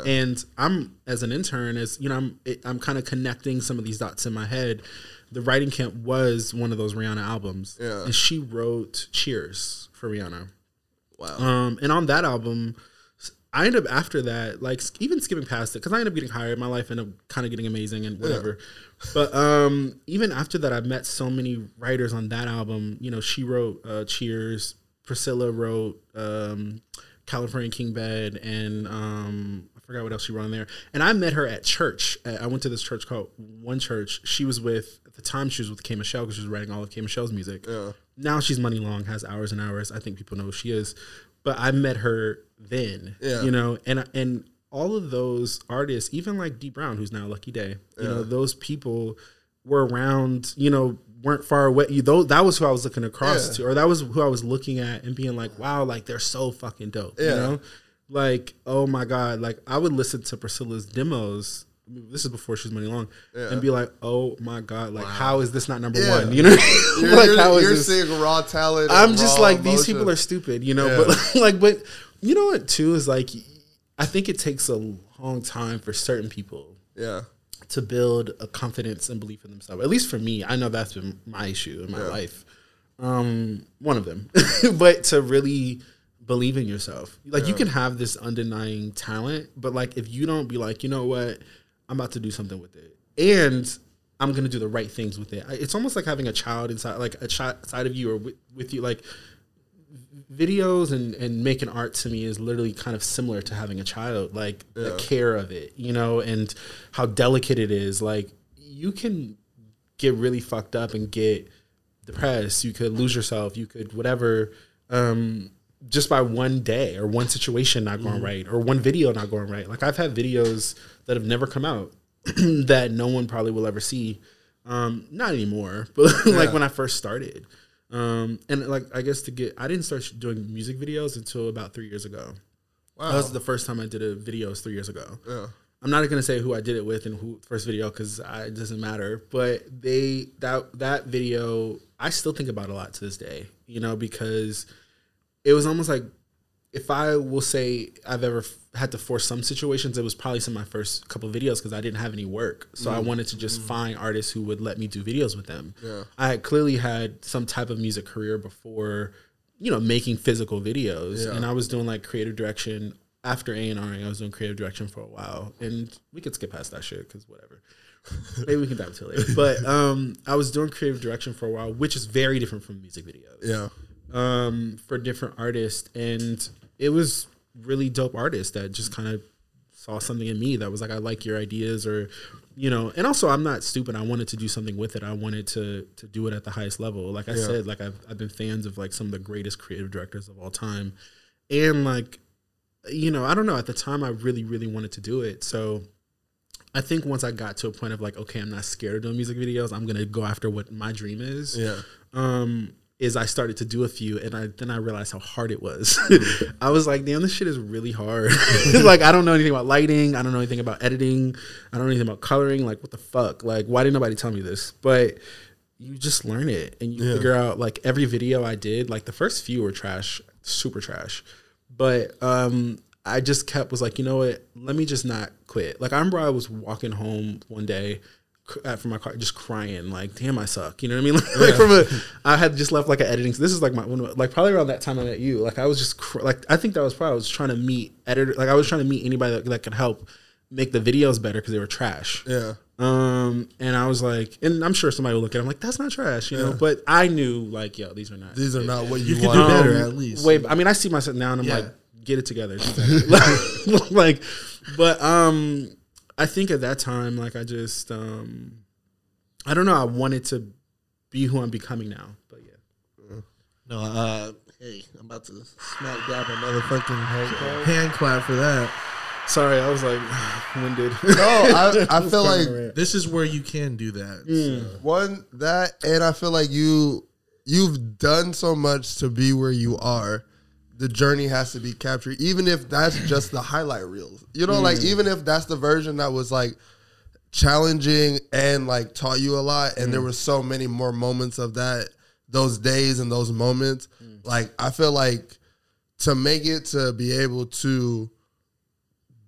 And I'm as an intern, as you know, I'm it, I'm kind of connecting some of these dots in my head. The writing camp was one of those Rihanna albums, Yeah. and she wrote "Cheers" for Rihanna. Wow. Um, and on that album, I end up after that, like even skipping past it, because I end up getting hired. My life ended up kind of getting amazing and whatever. But um, even after that, I met so many writers on that album. You know, she wrote uh, Cheers. Priscilla wrote um, California King Bed, and um, I forgot what else she wrote on there. And I met her at church. I went to this church called One Church. She was with at the time she was with K Michelle because she was writing all of K Michelle's music. Yeah. Now she's Muni Long, has hours and hours. I think people know who she is. But I met her then, Yeah. you know, and and all of those artists, even like D Brown, who's now Lucky Daye, you know, those people were around, you know, weren't far away. You though that was who I was looking across Yeah. to, or that was who I was looking at and being like, wow, like they're so fucking dope. You know? Like, oh my God. Like I would listen to Priscilla's demos. I mean, This is before she was Muni Long, and be like, "Oh my god! Like, how is this not number Yeah. one? You know, You're, like you're, how is you're this? seeing raw talent. I'm just like these people are stupid, you know. Yeah. But like, but you know what? Too is like, I think it takes a long time for certain people Yeah. to build a confidence and belief in themselves. At least for me, I know that's been my issue in my Yeah. life. Um, one of them, but to really believe in yourself, like you can have this undenying talent, but like if you don't be like, you know what, I'm about to do something with it, and I'm gonna do the right things with it. It's almost like having a child inside, like a child inside of you or with, with you, like videos and and making art to me is literally kind of similar to having a child like the care of it you know and how delicate it is. Like you can get really fucked up and get depressed. You could lose yourself. You could whatever. Um just by one day or one situation not going right or one video not going right like i've had videos that have never come out that no one probably will ever see um not anymore but like when i first started um, and like I guess to get, I didn't start doing music videos until about three years ago. Wow. That was the first time I did a video. Was three years ago. yeah. I'm not gonna say who I did it with and who first video because it doesn't matter. But they that that video I still think about a lot to this day. You know because it was almost like if I will say I've ever f- had to force some situations, it was probably some of my first couple videos because I didn't have any work. So I wanted to just find artists who would let me do videos with them. Yeah. I had clearly had some type of music career before, you know, making physical videos, Yeah. and I was doing like creative direction after A and R. I was doing creative direction for a while, and we could skip past that shit because whatever. Maybe we can dive into it later. But um, I was doing creative direction for a while, which is very different from music videos Yeah. Um, for different artists, and it was really dope artists that just kind of saw something in me that was like, I like your ideas, or you know. And also, I'm not stupid. I wanted to do something with it. I wanted to to do it at the highest level. Like I said, like I've I've been fans of like some of the greatest creative directors of all time, and like you know, I don't know. At the time, I really really wanted to do it, so. I think once I got to a point of like, okay, I'm not scared of doing music videos. I'm gonna go after what my dream is Yeah. um, is I started to do a few, and I then I realized how hard it was. I was like, damn, this shit is really hard. like, I don't know anything about lighting. I don't know anything about editing. I don't know anything about coloring. Like, what the fuck? Like, why didn't nobody tell me this? But you just learn it, and you Yeah. figure out like every video I did. Like the first few were trash, super trash, but um. I just kept was like, you know what? Let me just not quit. Like I remember I was walking home one day from my car, just crying, like, damn, I suck. You know what I mean? Like, like from a, I had just left like an editing. This is like my, one like probably around that time I met you. Like I was just cr- like, I think that was probably I was trying to meet editor. Like I was trying to meet anybody that, that could help make the videos better because they were trash. Yeah. Um, and I was like, and I'm sure somebody will look at. it, I'm like, that's not trash, you know. But I knew like, yo, these are not. These are not what you, You want. do better Um, at least. Wait, I mean, I see myself now, and I'm Yeah. like, get it together. like, like, but um, I think at that time, like, I just um, I don't know. I wanted to be who I'm becoming now, but yeah. No, uh, hey, I'm about to smack down a motherfucking hand clap for that. Sorry, I was like winded. No, I, I feel like This is where you can do that. Mm. one that, and I feel like you you've done so much to be where you are. The journey has to be captured, even if that's just the highlight reels. You know, like mm. even if that's the version that was like challenging and like taught you a lot, and there mm. were so many more moments of that, those days and those moments. Mm. Like I feel like to make it to be able to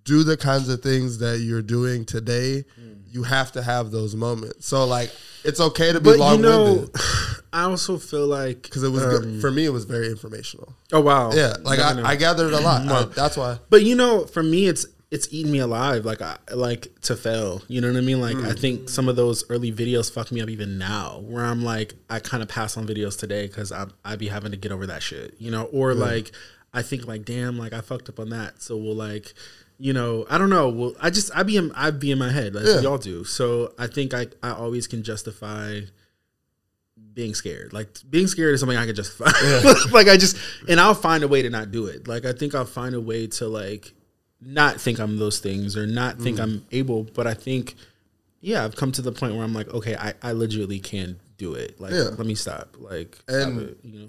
do the kinds of things that you're doing today, you have to have those moments. So like it's okay to be but you long know, winded. I also feel like because it was um, good. for me. It was very informational. Oh wow, Yeah, like. I, I gathered a lot. I- that's why. But you know, for me, it's it's eating me alive. Like I like to fail. You know what I mean? Like I think some of those early videos fuck me up even now. Where I'm like, I kind of pass on videos today because I I be having to get over that shit. You know, or like I think like, damn, like I fucked up on that. So we'll like. You know, I don't know. Well, I just I be in I be in my head, like Yeah. y'all do. So I think I I always can justify being scared. Like being scared is something I can justify. like I just and I'll find a way to not do it. Like I think I'll find a way to like not think I'm those things or not Mm. think I'm able. But I think yeah, I've come to the point where I'm like, okay, I, I legitimately can do it. Like Yeah. let me stop. Like And- stop it, you know.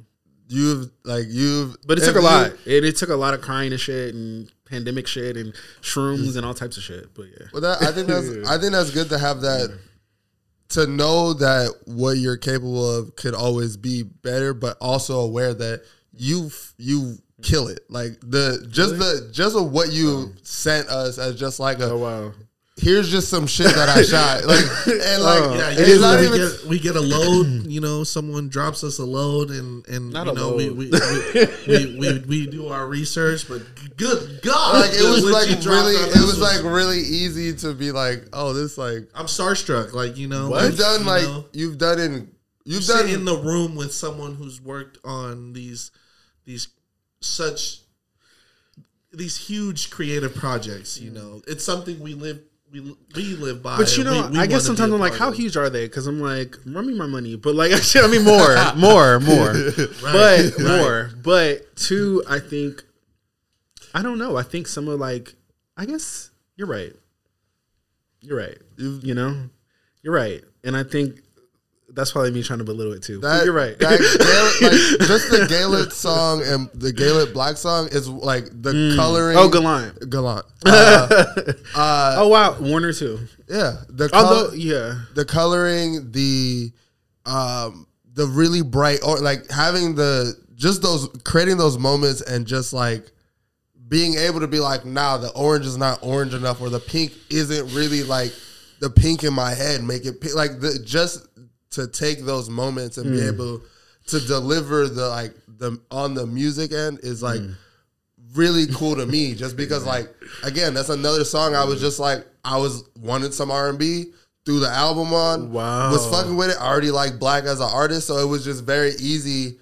You've like you've, But it took a lot. It, it took a lot of crying and shit and pandemic shit and shrooms and all types of shit. But yeah. Well, that, I think that's I think that's good to have that to know that what you're capable of could always be better, but also aware that you you kill it. Like the just the just of what you oh. sent us as just like a Oh wow. Here's just some shit that I shot. Like and like Oh, Yeah, it's not we, even get, we get a load. You know, someone drops us a load, and and Not you know we we, we, we, we we do our research. But good God, like it was like really it was like really easy to be like, oh, this like I'm starstruck. Like you know, you've done you like know, you've done in you've sit done in the room with someone who's worked on these these such these huge creative projects. You mm. know, it's something we live we we live by. But you know, we- we I guess sometimes I'm like, how huge are they? Because I'm like, run me my money. But like, I mean, more, more, more. but right. more. But two, I think, I don't know. I think some of like, I guess you're right. You're right. You know, you're right. And I think that's probably me trying to belittle it too. That, you're right. That Gaelic, like just the Gaelic song and the Gaelic Black song is like the coloring. oh, Gallant. Gallant. Uh, uh, Oh wow, Warner too. yeah, the Although, yeah, the coloring, the um, the really bright or like having the just those creating those moments and just like being able to be like, nah, the orange is not orange enough, or the pink isn't really like the pink in my head. Make it pink. like the just to take those moments and be mm. able to deliver the like the on the music end is like mm. really cool to me. Just because like again, that's another song I was just like I was wanted some R and B. Threw the album on, Wow. was fucking with it. I already like Black as an artist, so it was just very easy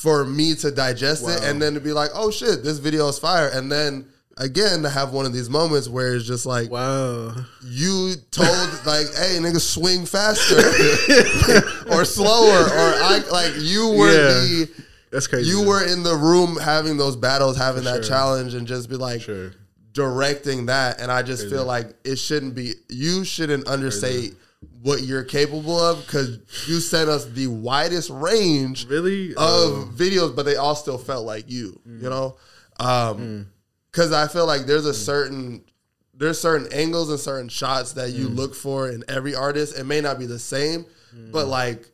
for me to digest it and then to be like, oh shit, this video is fire. And then again to have one of these moments where it's just like wow. you told like, hey nigga, swing faster or slower, or I like you were Yeah. the That's crazy. you were in the room having those battles, having that sure. challenge, and just be like sure. directing that. And I just feel like it shouldn't be. You shouldn't understate what you're capable of because you sent us the widest range Really? of Oh. videos, but they all still felt like you. Mm. You know, because I feel like there's a certain there's certain angles and certain shots that Mm. you look for in every artist. It may not be the same, but Mm. like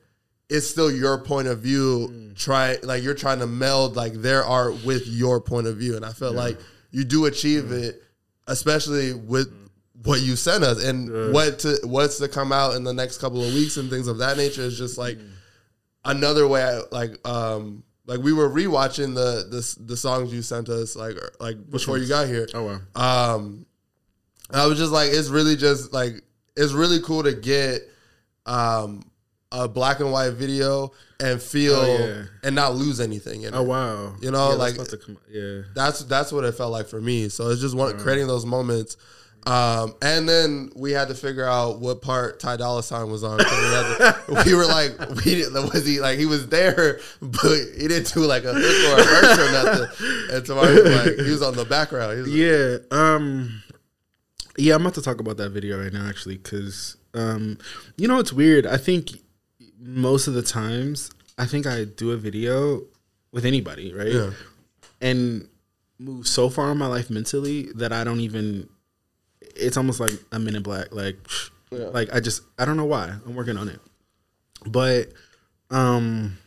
it's still your point of view. Try like you're trying to meld like their art with your point of view, and I feel like you do achieve it, especially with what you sent us and what to what's to come out in the next couple of weeks and things of that nature is just like another way I, like um like we were rewatching the the the songs you sent us like like before you got here Oh wow. um I was just like it's really just like it's really cool to get um a black and white video and feel Oh, yeah. and not lose anything in Oh it. wow. You know, Yeah, like- come- yeah. That's that's what it felt like for me. So it's just one creating those moments. Um, and then we had to figure out what part Ty Dolla Sign was on. We, had to- we were like, we didn't, was he like he was there, but he didn't do like a hook or a verse or nothing. And so I was like, he was on the background. Like, Yeah. Um. Yeah, I'm about to talk about that video right now, actually, because um, you know, it's weird. I think most of the times, I think I do a video with anybody, right? Yeah. And move so far in my life mentally that I don't even. It's almost like a Men in Black. Like, like I just I don't know why. I'm working on it, but um,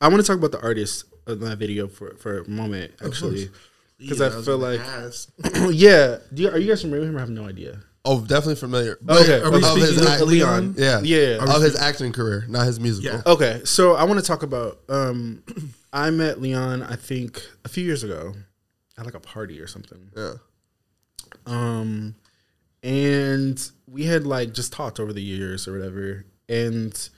I want to talk about the artist of that video for for a moment, actually. Because Yeah, I was feel like yeah. Do you, are you guys familiar with him? I have no idea. Oh, definitely familiar. Okay, Are we Of his speaking act- Leon? Yeah, Yeah. Of his acting career, not his musical. Yeah. Okay, so I want to talk about. Um, I met Leon, I think, a few years ago at like a party or something. Yeah. Um, and we had like just talked over the years or whatever. And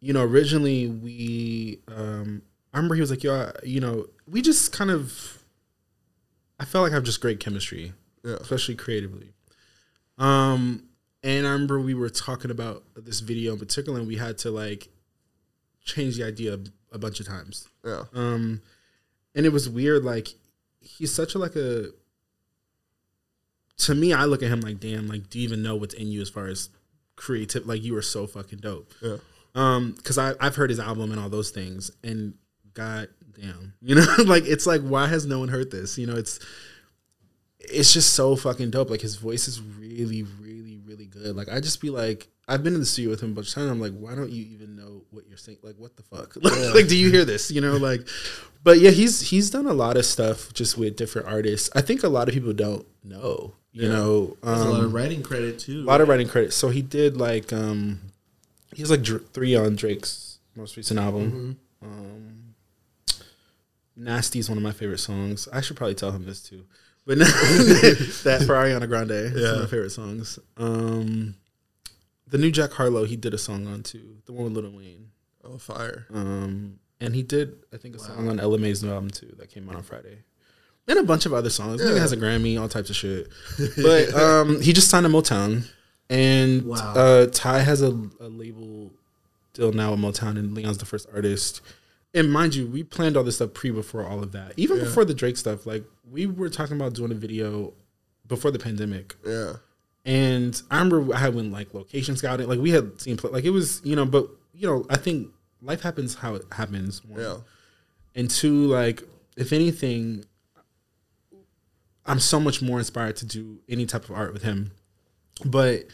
you know, originally we, um, I remember he was like, "Yo, I- you know, we just kind of." I felt like I have just great chemistry, Yeah. especially creatively. Um, and I remember we were talking about this video in particular, and we had to like change the idea a bunch of times. Yeah. Um, and it was weird. Like he's such a like a. To me, I look at him like, damn. Like, do you even know what's in you as far as creative? Like, you are so fucking dope. Yeah. Um, because I I've heard his album and all those things, and god damn, you know, like it's like why has no one heard this? You know, it's it's just so fucking dope. Like his voice is really, really, really good. Like I just be like, I've been in the studio with him a bunch of times. I'm like, why don't you even know what you're saying? Like, what the fuck? like, do you hear this? You know, like, but yeah, he's he's done a lot of stuff just with different artists. I think a lot of people don't know. You know, There's a lot um, of writing credit too. a lot of writing credit. So he did like um, he has like dr- three on Drake's most recent album. Um, Nasty is one of my favorite songs. I should probably tell him this too. But that for Ariana Grande, it's one of my favorite songs. Um, the new Jack Harlow, he did a song on too, the one with Lil Wayne. Oh, fire. Um, and he did, I think, a song on Ella Mai's new album too that came out on Friday, and a bunch of other songs. He has a Grammy, all types of shit. But um, he just signed to Motown, and Wow. uh, Ty has a, a label deal now with Motown, and Leon's the first artist. And mind you, we planned all this stuff pre before all of that, even before the Drake stuff. Like we were talking about doing a video before the pandemic, Yeah. And I remember I had went like location scouting. Like we had seen, like it was, you know, but you know, I think life happens how it happens. one. Yeah. And two, like if anything, I'm so much more inspired to do any type of art with him. But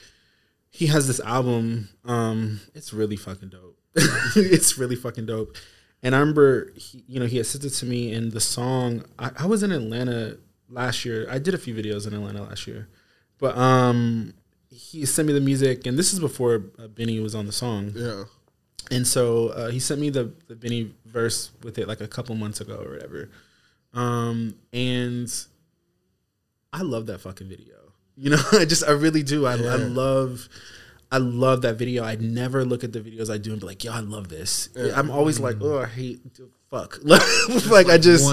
he has this album. Um, it's really fucking dope. it's really fucking dope. And I remember, he, you know, he had sent it to me, and the song. I, I was in Atlanta last year. I did a few videos in Atlanta last year, but um, he sent me the music, and this is before uh, Benny was on the song. Yeah. And so uh, he sent me the the Benny verse with it like a couple months ago or whatever. Um, and I love that fucking video. You know, I just I really do. I, I love I love that video. I never look at the videos I do and be like, yo, I love this. I'm always like, oh, I hate fuck. like I just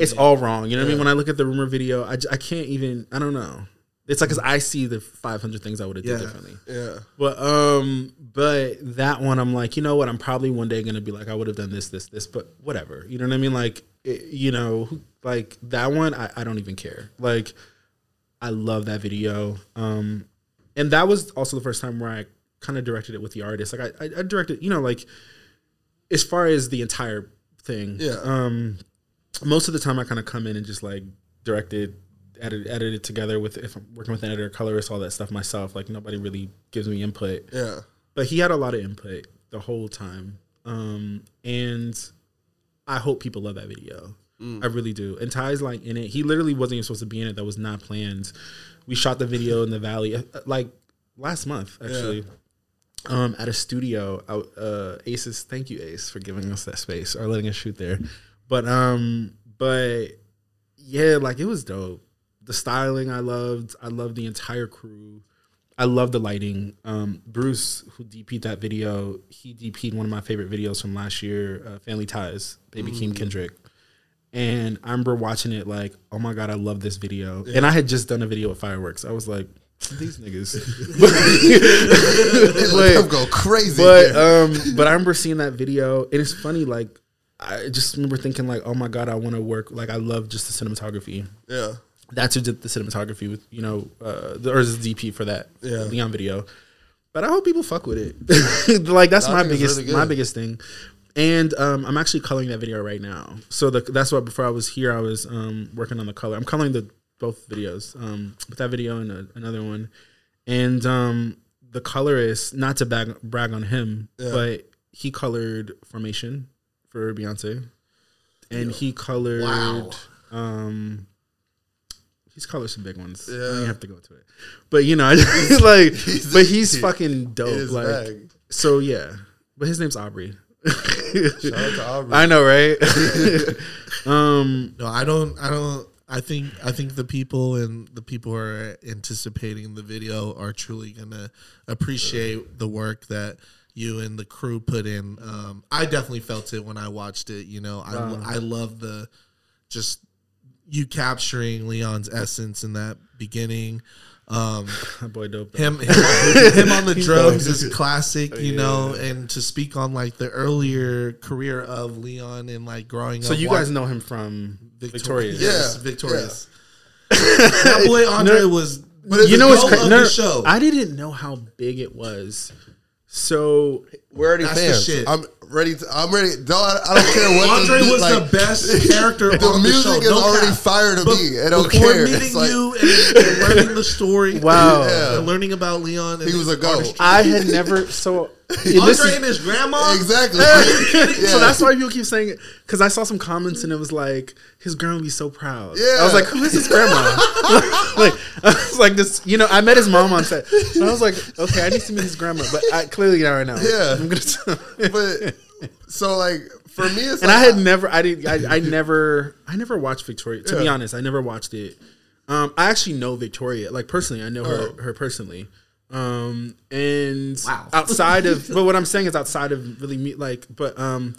it's all wrong. You know what I mean? When I look at the rumor video, I, I can't even. I don't know. It's like because I see the 500 things I would have Yeah. did differently. Yeah. But um, but that one, I'm like, you know what? I'm probably one day gonna be like, I would have done this, this, this, but whatever. You know what I mean? Like, it, you know, like that one, I, I don't even care. Like, I love that video. Um, and that was also the first time where I kind of directed it with the artist. Like, I, I, I directed, you know, like as far as the entire thing. Yeah. Um, most of the time, I kind of come in and just like directed, edit, edit it together with if I'm working with an editor, colorist, all that stuff myself. Like nobody really gives me input, Yeah. but he had a lot of input the whole time. Um, and I hope people love that video. I really do. And Ty's like in it. He literally wasn't even supposed to be in it. That was not planned. We shot the video in the valley uh, like last month actually. Um, at a studio out uh Aces, thank you Ace for giving us that space or letting us shoot there. But um but yeah, like it was dope. The styling I loved. I loved the entire crew. I love the lighting. Um, Bruce, who DP'd that video, he DP'd one of my favorite videos from last year, uh, Family Ties, Baby Keem Kendrick. And I remember watching it like, oh my god, I love this video. And I had just done a video with fireworks. I was like, these niggas. But, go crazy. but um, but I remember seeing that video, and it's funny. Like, I just remember thinking like, oh my god, I want to work. Like, I love just the cinematography yeah. That's who did the cinematography with you know uh the, or is the DP for that Yeah. Leon video. But I hope people fuck with it. like that's I my biggest really my biggest thing. And um, I'm actually coloring that video right now. So the, that's why before I was here, I was um, working on the color. I'm coloring the both videos, um, with that video and a, another one. And um, the colorist, not to bag, brag on him, but he colored Formation for Beyonce, and he colored. Wow. Um, he's colored some big ones. I Yeah. don't even have to go into it, but you know, like, He's- but he's he- fucking dope. Like, bag. so yeah, but his name's Aubrey. Shout out to Aubrey. I know, right? um, No, I don't. I don't. I think. I think the people and the people who are anticipating the video are truly gonna appreciate the work that you and the crew put in. Um, I definitely felt it when I watched it. You know, I I love the just you capturing Leon's essence in that beginning. Um, that boy dope. though. him, him, him on the drums is classic, you know, and to speak on like the earlier career of Leon and like growing So up. So you guys know him from Victorious. Yes, Yeah, Victorious. that boy Andre was. But You know what's cra- no, the show. I didn't know how big it was. So We're already That's the fans. shit. I'm ready. To, I'm ready. Don't, I don't care what Andre the, was like, the best character The on the music show. is no already cap. fire to Be- me. I don't before care. meeting like- you and, and learning the story, Wow. Yeah. and learning about Leon, and He was a goat. artistry. I had never so Andre and his grandma. Exactly. So that's why people keep saying it. Because I saw some comments and it was like, his grandma would be so proud. Yeah. I was like, who is his grandma? like, I was like, this, you know, I met his mom on set. And I was like, okay, I need to meet his grandma. But I clearly not right now. Yeah. I'm to but so like for me, it's And like, I had never, I didn't, I, I never, I never watched Victoria. To be honest, I never watched it. Um, I actually know Victoria, like personally, I know her, Oh. her personally. Um, and Wow. outside of, but what I'm saying is outside of really me, like, but, um,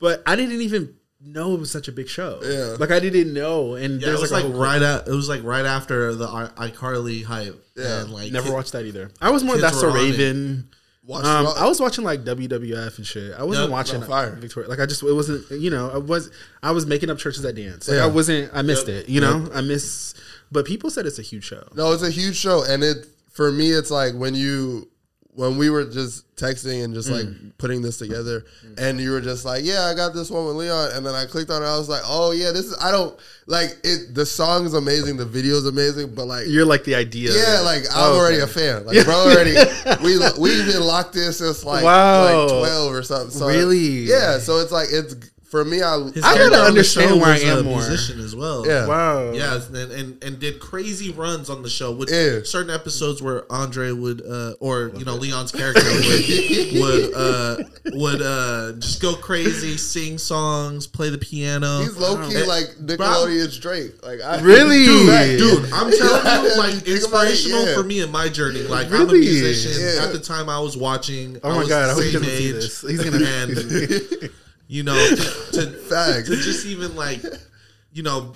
but I didn't even know it was such a big show. Yeah. like I didn't know, and Yeah, it was like, like, whole, right at it was like right after the I- iCarly hype. Yeah. and like never watched that either. I was more that's so were. Raven. Watch Um, I was watching like WWF and shit. I wasn't Yep. watching fire. Victoria. Like I just it wasn't you know I was I was making up churches that dance. Like Yeah. I wasn't I missed Yep. it. You know I miss. But people said it's a huge show. No, it's a huge show, and it for me, it's like when you when we were just texting and just like Mm. putting this together, and you were just like, "Yeah, I got this one with Leon," and then I clicked on it, I was like, "Oh yeah, this is." I don't like it. The song is amazing, the video is amazing, but like. You're like the idea. yeah, like I'm Oh, already okay. a fan. Like, bro, already we we've been locked in since like Wow. like twelve or something. So Really? Yeah. So it's like it's for me. I His I gotta character on the understand show where I am a more. musician as well. Yeah. Wow. Yeah, and, and and did crazy runs on the show with Yeah. certain episodes where Andre would uh or you know Leon's character would would uh would uh just go crazy, sing songs, play the piano. he's low key like Nickelodeon's Drake. Like I Really? Dude, Dude, I'm telling you, like Think it, inspirational yeah. for me in my journey. Like I'm a musician. Yeah. At the time, I was watching. Oh I my was God, I the hope he same doesn't see age, this. He's gonna- and you know to, to to just even like you know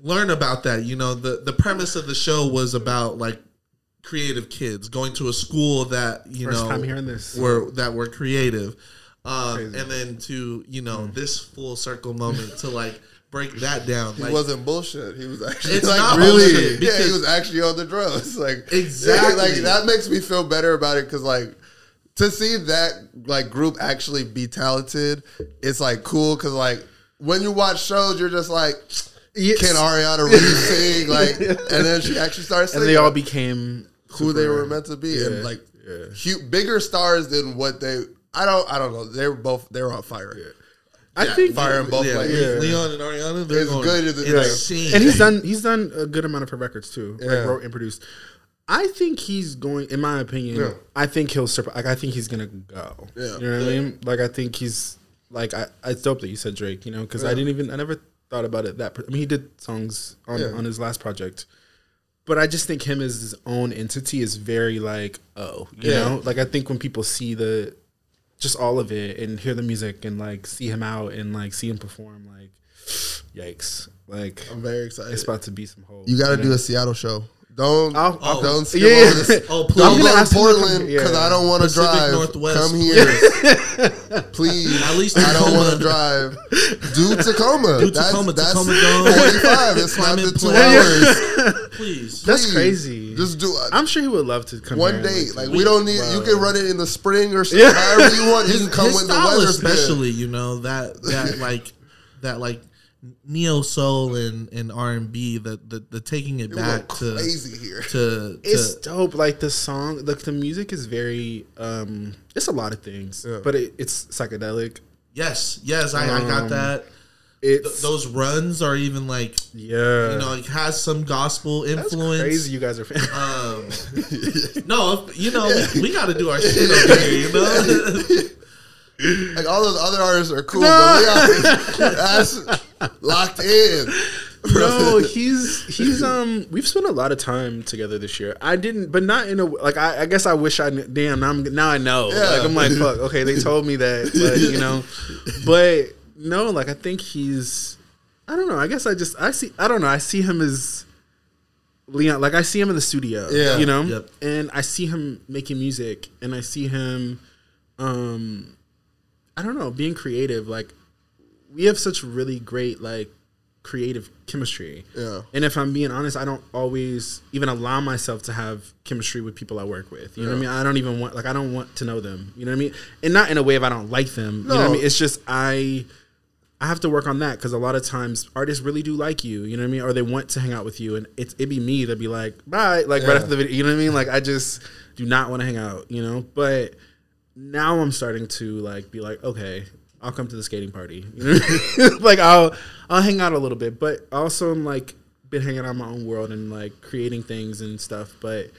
learn about that you know the the premise of the show was about like creative kids going to a school that you First know time hearing this. were that were creative um, and then to you know this full circle moment to like break that down He like wasn't bullshit. He was actually It's like not really, yeah. He was actually on the drugs. Like Exactly. like that makes me feel better about it because like to see that like group actually be talented, it's like cool because like when you watch shows, you're just like, Yes. can Ariana really sing? Like, and then she actually started singing. and they all became who they were meant to be, Yeah, and like yeah. hu- bigger stars than what they. I don't. I don't know. They were both. They were on fire. I Yeah, think Fire in both yeah, ways. Yeah. Leon and Ariana they're It's going good as it- insane and he's done he's done a good amount of her records too, Yeah. like wrote and produced. I think he's going. In my opinion, Yeah. I think he'll surprise. Like I think he's gonna go. Yeah. you know what I mean. Like I think he's like I. It's dope that you said Drake. You know, because I didn't even I never thought about it that. I mean, he did songs on Yeah. on his last project, but I just think him as his own entity is very like oh you Yeah. know like I think when people see the just all of it and hear the music and like see him out and like see him perform like yikes like I'm very excited. it's about to be some hope. You got to do a Seattle show. Don't I'll- I'll- don't skip Yeah, over this. oh Don't go gonna to ask him to come- Portland because yeah. I don't want to drive. Northwest. Come here, please. At least I don't want to drive. Do Tacoma. Do that's, Tacoma, that's Tacoma Dome. 45. It's not the two play. hours. please That's Please. crazy. Just do it. I'm sure he would love to come One here day, and, like we don't need. You can run it in the spring or something. Yeah. However you want. You can come his when the style weather's good. especially you know that that like that like neo soul and and R and B the, the the taking it It back to crazy here. to It's dope. Like the song, like the music is very. um It's a lot of things, Yeah. but it, it's psychedelic. yes yes I, I got Um, that th- those runs are even like yeah. you know it has some gospel That's influence. crazy. You guys are. Fan- Um, no, if- you know we, we got to do our shit over here. You know, Like all those other artists are cool, but Leon, that's locked in. no, he's he's um. We've spent a lot of time together this year. I didn't, but not in a like. I, I guess I wish I. Damn, now I'm now I know. Yeah. Like I'm like fuck. Okay, they told me that, but you know, but no, like I think he's. I don't know. I guess I just I see. I don't know. I see him as Leon. Like I see him in the studio. Yeah. you know, Yep. and I see him making music, and I see him. um I don't know, being creative. Like we have such really great like creative chemistry. Yeah. And if I'm being honest, I don't always even allow myself to have chemistry with people I work with. You know what I mean? I don't even want like I don't want to know them. You know what I mean? And not in a way if I don't like them. You know what I No. mean? It's just I I have to work on that because a lot of times artists really do like you, you know what I mean, or they want to hang out with you, and it's it'd be me that'd be like, bye, like right after the video, you know what I mean? Like I just do not want to hang out, you know. But now I'm starting to like be like, okay, I'll come to the skating party, you know, like I'll I'll hang out a little bit, but also I'm like been hanging out in my own world and like creating things and stuff. But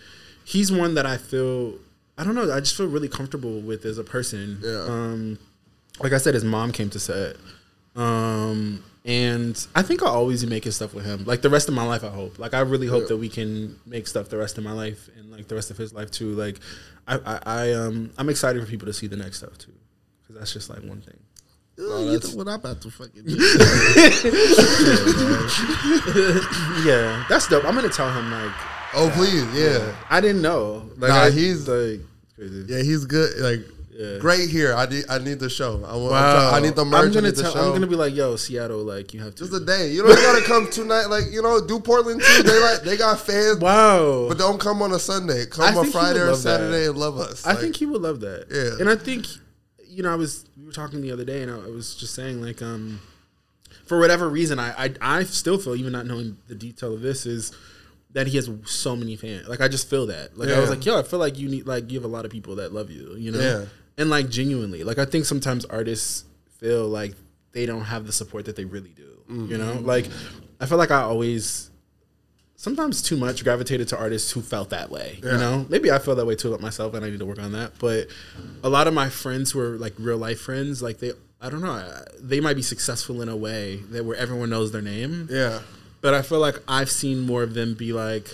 he's one that I feel I don't know, I just feel really comfortable with as a person. Yeah. Um, like I said, his mom came to set. Um, and I think I'll always be making stuff with him. Like the rest of my life, I hope. Like I really hope that we can make stuff the rest of my life and like the rest of his life too. Like I, I, I um, I'm excited for people to see the next stuff too, because that's just like one thing. Oh, you know what I'm about to fucking do. Yeah, that's dope. I'm gonna tell him like Oh please, yeah, I didn't know. Like Nah, I, he's- like crazy. yeah, he's good. Like Yeah. great here. I need, I need the show. I want, Wow. I'm I need the merch. I'm gonna I need the tell. I'm gonna be like, yo, Seattle, like you have to. just a day. You don't gotta come tonight. Like you know, do Portland too. They like they got fans, wow. but don't come on a Sunday. I Come on Friday or love that. Saturday and love us. I Like, think he would love that. Yeah. And I think, you know, I was we were talking the other day, and I, I was just saying like, um, for whatever reason, I, I I still feel even not knowing the detail of this is that he has so many fans. Like I just feel that. Like I was like, yo, I feel like you need like you have a lot of people that love you. You know. Yeah. And like genuinely, like I think sometimes artists feel like they don't have the support that they really do. You know, Mm-hmm. like I feel like I always sometimes too much gravitated to artists who felt that way. You know, maybe I feel that way too about myself, and I need to work on that. But a lot of my friends who are like real life friends, like they, I don't know, they might be successful in a way that where everyone knows their name. yeah, But I feel like I've seen more of them be like,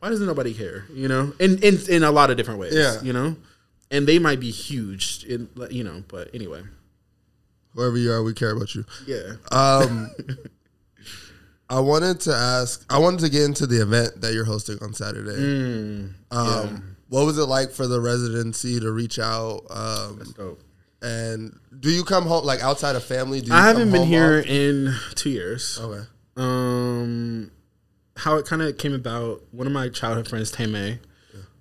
why doesn't nobody care? You know, in in in a lot of different ways. Yeah. you know, and they might be huge. In you know, but anyway, whoever you are, we care about you. yeah. Um, I wanted to ask. I wanted to get into the event that you're hosting on Saturday. Mm, Um, What was it like for the residency to reach out? Um, dope. and do you come home like outside of family? Do you I haven't been here often? in two years. Okay. Um, how it kind of came about. One of my childhood friends, Tame,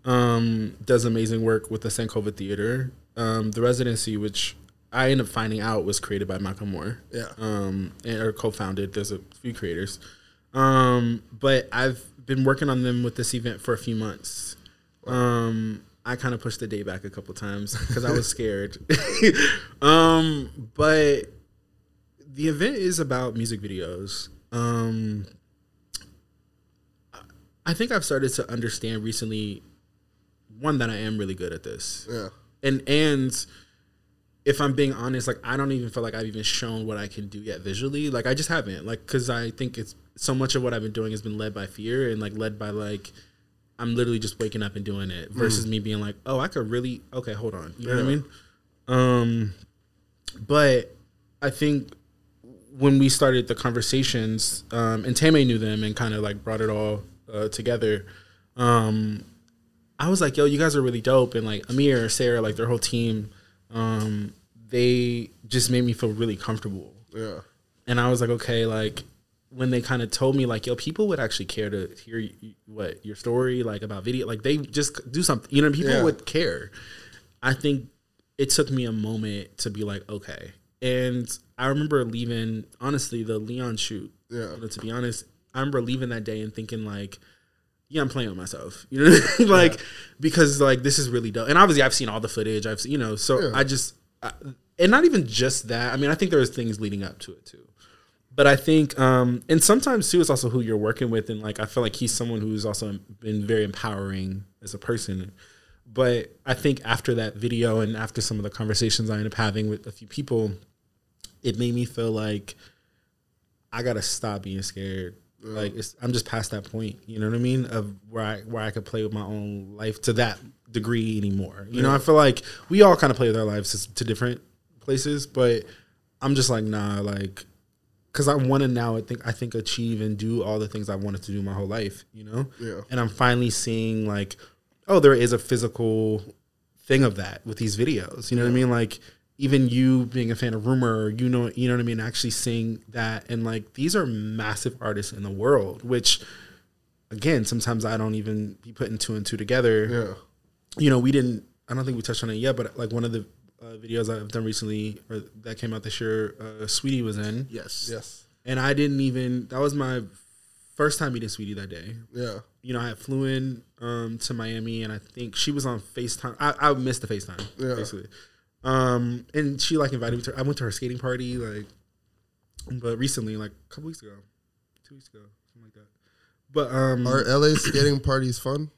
um, does amazing work with the Sankofa Theater. Um, the residency, which I ended up finding out was created by Malcolm Moore. Yeah. Um, and, or co-founded. There's a few creators. Um, but I've been working on them with this event for a few months. Um, I kind of pushed the day back a couple times because I was scared. um, but the event is about music videos. Um, I think I've started to understand recently, one that I am really good at this, Yeah. and and if I'm being honest, like I don't even feel like I've even shown what I can do yet visually. Like I just haven't, like because I think it's so much of what I've been doing has been led by fear and like led by like I'm literally just waking up and doing it versus me being like, oh, I could really okay, hold on, you know what I mean? Um, but I think when we started the conversations, um, and Tame knew them and kind of like brought it all uh, together. Um, I was like, yo, you guys are really dope, and like Amir, Sarah, like their whole team, um, they just made me feel really comfortable. Yeah. And I was like, okay, like when they kind of told me like, yo, people would actually care to hear y- what your story like about video, like they just do something, you know, people Yeah. would care. I think it took me a moment to be like, okay. And I remember leaving, honestly, the Leon shoot. Yeah. You know, to be honest, I remember leaving that day and thinking like, yeah, I'm playing with myself. You know, like because like this is really dope. And obviously, I've seen all the footage. I've seen, you know, so Yeah. I just I, and not even just that. I mean, I think there was things leading up to it too. but I think, um, and sometimes too, it's also who you're working with, and like I feel like he's someone who's also been very empowering as a person. But I think after that video and after some of the conversations I ended up having with a few people, it made me feel like I gotta stop being scared. Like I'm just past that point. You know what I mean? Of where I where I could play with my own life to that degree anymore. You know, I feel like we all kind of play with our lives to different places, but I'm just like nah, like because I want to now I think I think achieve and do all the things I wanted to do my whole life. You know, Yeah. and I'm finally seeing like, oh, there is a physical thing of that with these videos. You know what I mean? Like even you being a fan of Rumor, you know, you know what I mean. Actually seeing that and like these are massive artists in the world, which again sometimes I don't even be putting two and two together Yeah. You know, we didn't. I don't think we touched on it yet, but like one of the uh, videos I've done recently or that came out this year, uh, Saweetie was in, Yes. Yes. and I didn't even. That was my first time meeting Saweetie that day. Yeah. You know, I had flew in um, to Miami, and I think she was on Facetime. I, I missed the Facetime, Yeah. basically. Um, and she like invited me to. I went to her skating party, like, but recently, like a couple weeks ago, two weeks ago, something like that. But um, Are LA skating parties fun?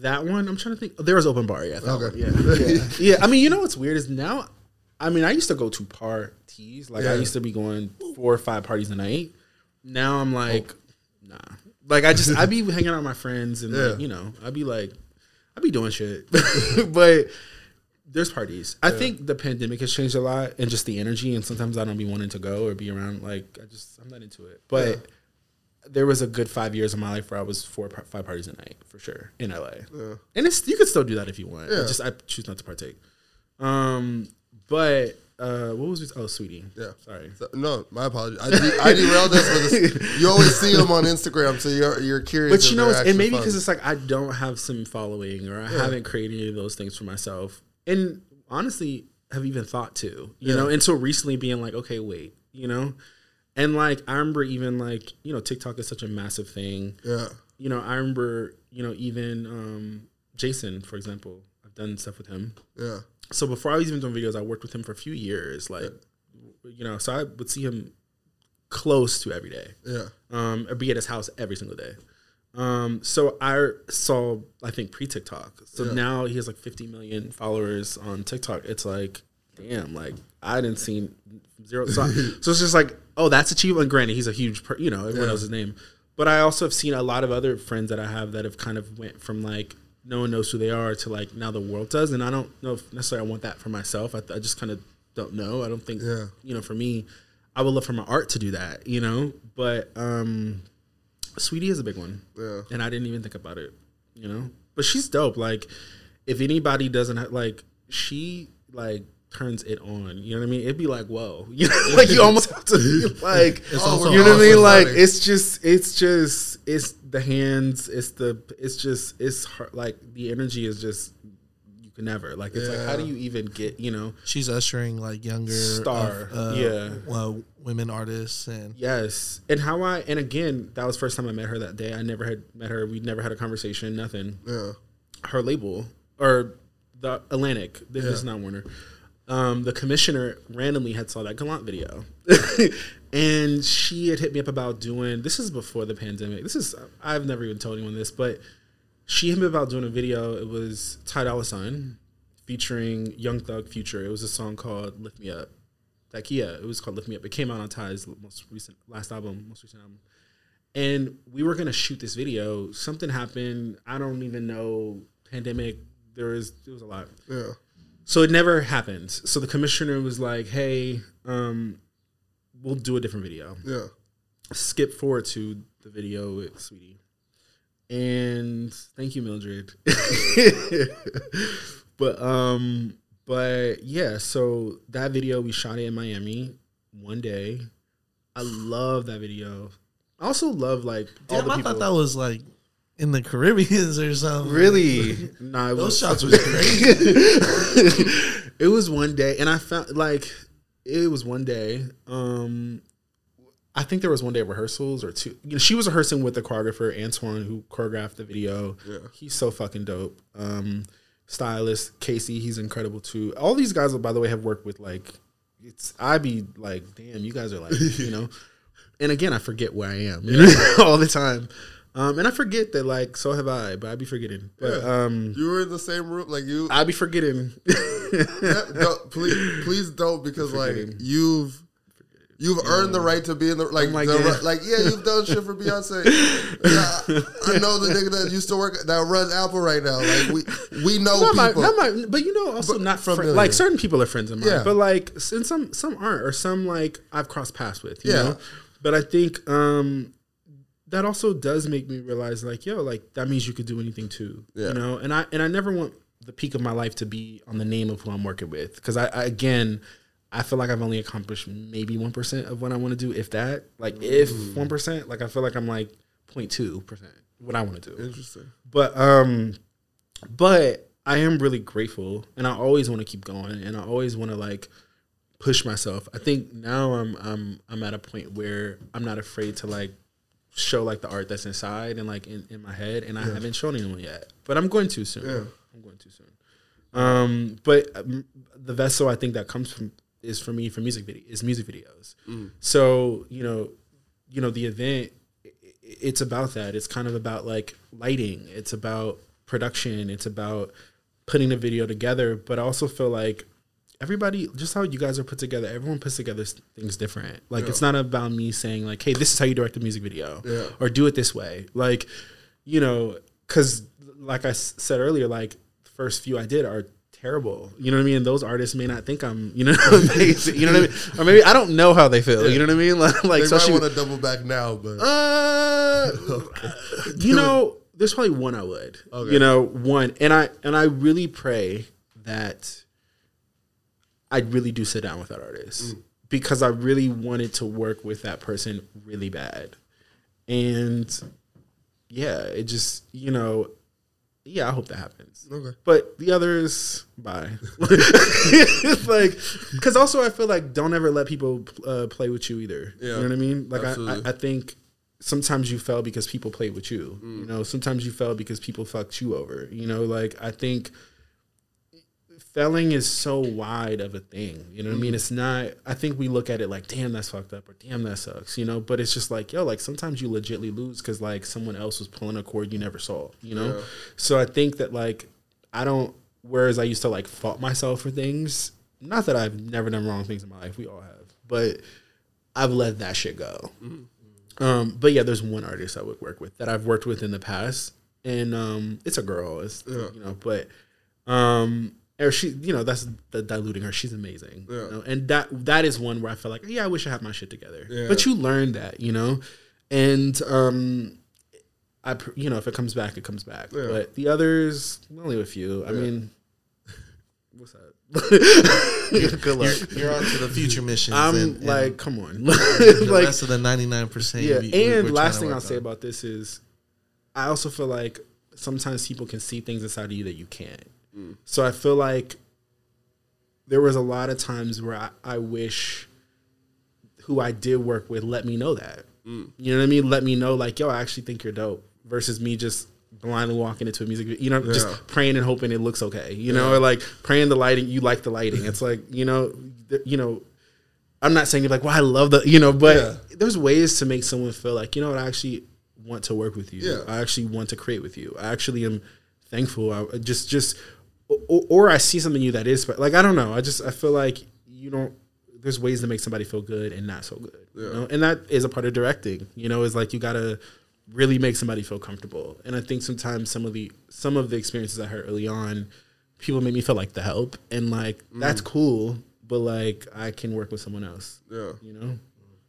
That one, I'm trying to think. There was open bar, yeah. Okay. yeah, yeah, yeah. I mean, you know what's weird is now. I mean, I used to go to parties. Like I used to be going four or five parties a night. Now I'm like, nah. Like I just I'd be hanging out with my friends and like you know I'd be like I'd be doing shit, but there's parties. I think the pandemic has changed a lot and just the energy. And sometimes I don't be wanting to go or be around. Like I just I'm not into it. But Yeah. There was a good five years of my life where I was four five parties a night for sure in LA. Yeah. And it's you could still do that if you want. I Yeah. just I choose not to partake. Um, but uh, what was this? Oh, Saweetie. Yeah. Sorry. So- no, my apologies. I, de- I derailed us with this. You always see them on Instagram, so you're you're curious. But you know, and maybe because it's like I don't have some following or I haven't created any of those things for myself, and honestly, have even thought to, you Yeah. know, until recently being like, okay, wait, you know, and like I remember even like you know TikTok is such a massive thing. yeah, You know, I remember you know even um, Jason, for example, I've done stuff with him. yeah, So before I was even doing videos, I worked with him for a few years, like you know, so I would see him close to every day yeah, um, or be at his house every single day. Um, so I saw, I think pre TikTok. So Yeah. now he has like 50 million followers on TikTok. It's like, damn, like I didn't see zero. So, so it's just like, oh, that's achievement. Granted, he's a huge, per, you know, everyone Yeah. knows his name. But I also have seen a lot of other friends that I have that have kind of went from like no one knows who they are to like now the world does, and I don't know if necessarily I want that for myself. I, I just kind of don't know. I don't think Yeah. you know for me, I would love for my art to do that, you know. But um, Saweetie is a big one, yeah, and I didn't even think about it, you know. But she's dope. Like, if anybody doesn't have, like, she like turns it on. You know what I mean? It'd be like, whoa, you know, like you almost have to be like, you know what I mean? Like, it's just, it's just, it's the hands, it's the, it's just, it's hard, like the energy is just. You can never like it's like how do you even get you know She's ushering like younger Star, of, uh, yeah. well, women artists and Yes, and how I and again that was first time I met her that day. I never had met her. We never had a conversation. Nothing. yeah, Her label or the Atlantic. This is not Warner. Um, the commissioner randomly had saw that Gallant video, and she had hit me up about doing. This is before the pandemic. This is I've never even told anyone this, but she hit me about doing a video. It was Ty Dolla Sign featuring Young Thug Future. It was a song called "Lift Me Up." Like yeah, it was called "Lift Me Up." It came out on Ty's most recent last album, most recent album. And we were gonna shoot this video. Something happened. I don't even know. Pandemic. There was there was a lot. yeah, So it never happened. So the commissioner was like, "Hey, um, we'll do a different video." yeah. skip forward to the video with Saweetie. And thank you, Mildred. but um, but yeah, so that video we shot it in Miami one day. I love that video. I also love like all Damn, the I people. thought that was like in the Caribbeans or something. really, nah, Those was, shots was crazy. it was one day, and I found like it was one day. Um, I think there was one day of rehearsals or two. You know, she was rehearsing with the choreographer Antoine, who choreographed the video. Yeah. He's so fucking dope. Um, stylist Casey, he's incredible too. All these guys, by the way, have worked with like it's I'd be like, damn, you guys are like, you know. And again, I forget where I am, you know, all the time. Um, and I forget that like so have I, but I'd be forgetting. But um, You were in the same room, like you. I'd be forgetting. Yeah, don't- please, please don't, because like you've you've earned the right to be in the like like, the, yeah. like yeah, you've done shit for Beyonce. Yeah, I know the nigga that used to work that runs Apple right now. Like we we know not my, people. not my, but you know, also But not from like certain people are friends of mine, Yeah. but like and some some aren't, or some like I've crossed paths with, you Yeah. know. But I think um that also does make me realize, like, yo, like that means you could do anything too, Yeah. you know. And I and I never want the peak of my life to be on the name of who I'm working with, because I, I again. I feel like I've only accomplished maybe one percent of what I want to do, if that. Like, if one percent, like I feel like I'm like 0.2 percent what I want to do Interesting. but um but i am really grateful and i always want to keep going and i always want to like push myself i think now i'm i'm i'm at a point where i'm not afraid to like show like the art that's inside and like in, in my head and i haven't shown anyone yet. But i'm going to soon. Yeah. i'm going to soon. Um but um, the vessel i think that comes from is for me for music video is music videos. So you know you know the event it's about that. It's kind of about like lighting. It's about production. It's about putting a video together. But i also feel like everybody just how you guys are put together everyone puts together things different. Like it's not about me saying like hey this is how you direct a music video Yeah. or do it this way. Like you know because like i s- said earlier like the first few i did are terrible. You know what i mean? And those artists may not think i'm you know amazing you know what i mean? Or maybe i don't know how they feel you know what i mean? Like, like They might want to double back now, but uh, you know, there's probably one I would. Okay. You know, one, and I and I really pray that I really do sit down with that artist because I really wanted to work with that person really bad, and yeah, it just you know, yeah, I hope that happens. okay. But the others, bye. like, because also I feel like don't ever let people uh, play with you either. Yeah. You know what I mean? Like I, I, I think sometimes you fell because people played with you. Mm. You know, sometimes you fell because people fucked you over. You know, like I think failing is so wide of a thing. You know what I Mm-hmm. mean? It's not. I think we look at it like, damn, that's fucked up, or damn, that sucks. You know, but it's just like, yo, like sometimes you legitly lose because like someone else was pulling a cord you never saw. You know, Yeah. so I think that like I don't. Whereas I used to like fault myself for things. Not that I've never done wrong things in my life. We all have, but I've let that shit go. Um, but yeah, there's one artist I would work with that I've worked with in the past, and um, it's a girl. It's Yeah. you know, but um, or she, you know, that's the diluting her. She's amazing, Yeah. you know? and that that is one where I felt like, yeah, I wish I had my shit together. Yeah. But you learn that, you know, and um, I, you know, if it comes back, it comes back. Yeah. But the others, only a few. I mean, what's that? Good luck. You're on to the future missions. I'm and, and like, come on, the like rest of the 99%. yeah, we- we- and last thing I'll say about this is, I also feel like sometimes people can see things inside of you that you can't. Mm. So I feel like there was a lot of times where I, I wish who I did work with let me know that. Mm. You know what I mean? Let me know like, yo, I actually think you're dope. Versus me just blindly walking into a music video, you know, Yeah. just praying and hoping it looks okay. You know, or like praying the lighting, you like the lighting. It's like you know, th- you know. I'm not saying you're like, well, I love the, you know, but Yeah. there's ways to make someone feel like, you know what, I actually want to work with you. Yeah. I actually want to create with you. I actually am thankful. I just, just, or, or I see something in you that is, like, I don't know. I just, I feel like you don't, there's ways to make somebody feel good and not so good. You know? And that is a part of directing, you know, is like you got to really make somebody feel comfortable. And I think sometimes some of the, some of the experiences I had early on, people made me feel like the help. And like, mm. that's cool. But like, I can work with someone else Yeah. you know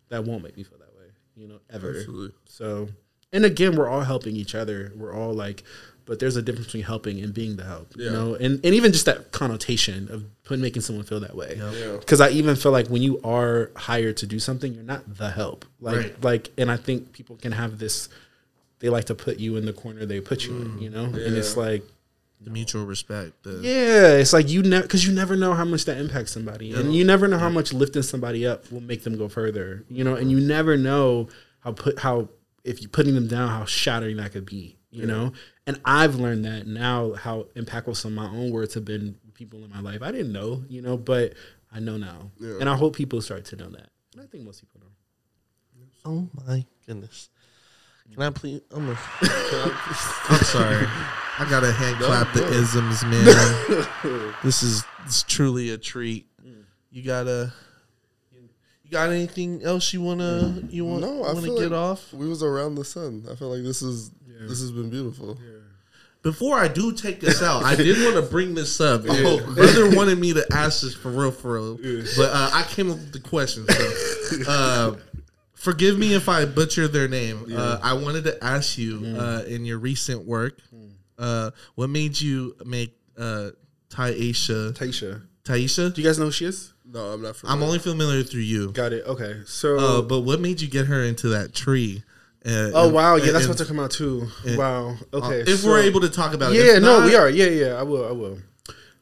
that won't make me feel that way you know ever Absolutely. so and again we're all helping each other we're all like but there's a difference between helping and being the help you know and, and even just that connotation of putting making someone feel that way Yeah. because i even feel like when you are hired to do something you're not the help like Right. like and i think people can have this they like to put you in the corner they put you in mm. you know and it's like The mutual respect. The, yeah, it's like you never because you never know how much that impacts somebody, and you never know how much lifting somebody up will make them go further. You know, and you never know how put how if you putting them down, how shattering that could be. You know, and I've learned that now how impactful some of my own words have been people in my life. I didn't know, you know, but I know now, Yeah. and I hope people start to know that. And I think most people know. Oh my goodness. Can I please? I'm, a, I'm sorry. I gotta hand clap the isms, man. this is it's truly a treat. Mm. You gotta. You got anything else you wanna you want No, I wanna feel get like off? we was around the sun. I feel like this is this has been beautiful. Before I do take this out, I did want to bring this up. Oh, brother wanted me to ask this for real, for real, but uh, I came up with the question. So, uh, forgive me if I butcher their name. Uh, I wanted to ask you uh, in your recent work, uh, what made you make uh, Taisha? Taisha, Taisha? do you guys know who she is? No, I'm not familiar. I'm only familiar through you. Got it. Okay, so Uh, but what made you get her into that tree? Uh, oh wow, yeah, that's what took him out too. wow. Okay, If so- we're able to talk about it, yeah, no, not- we are. Yeah, yeah, I will. I will.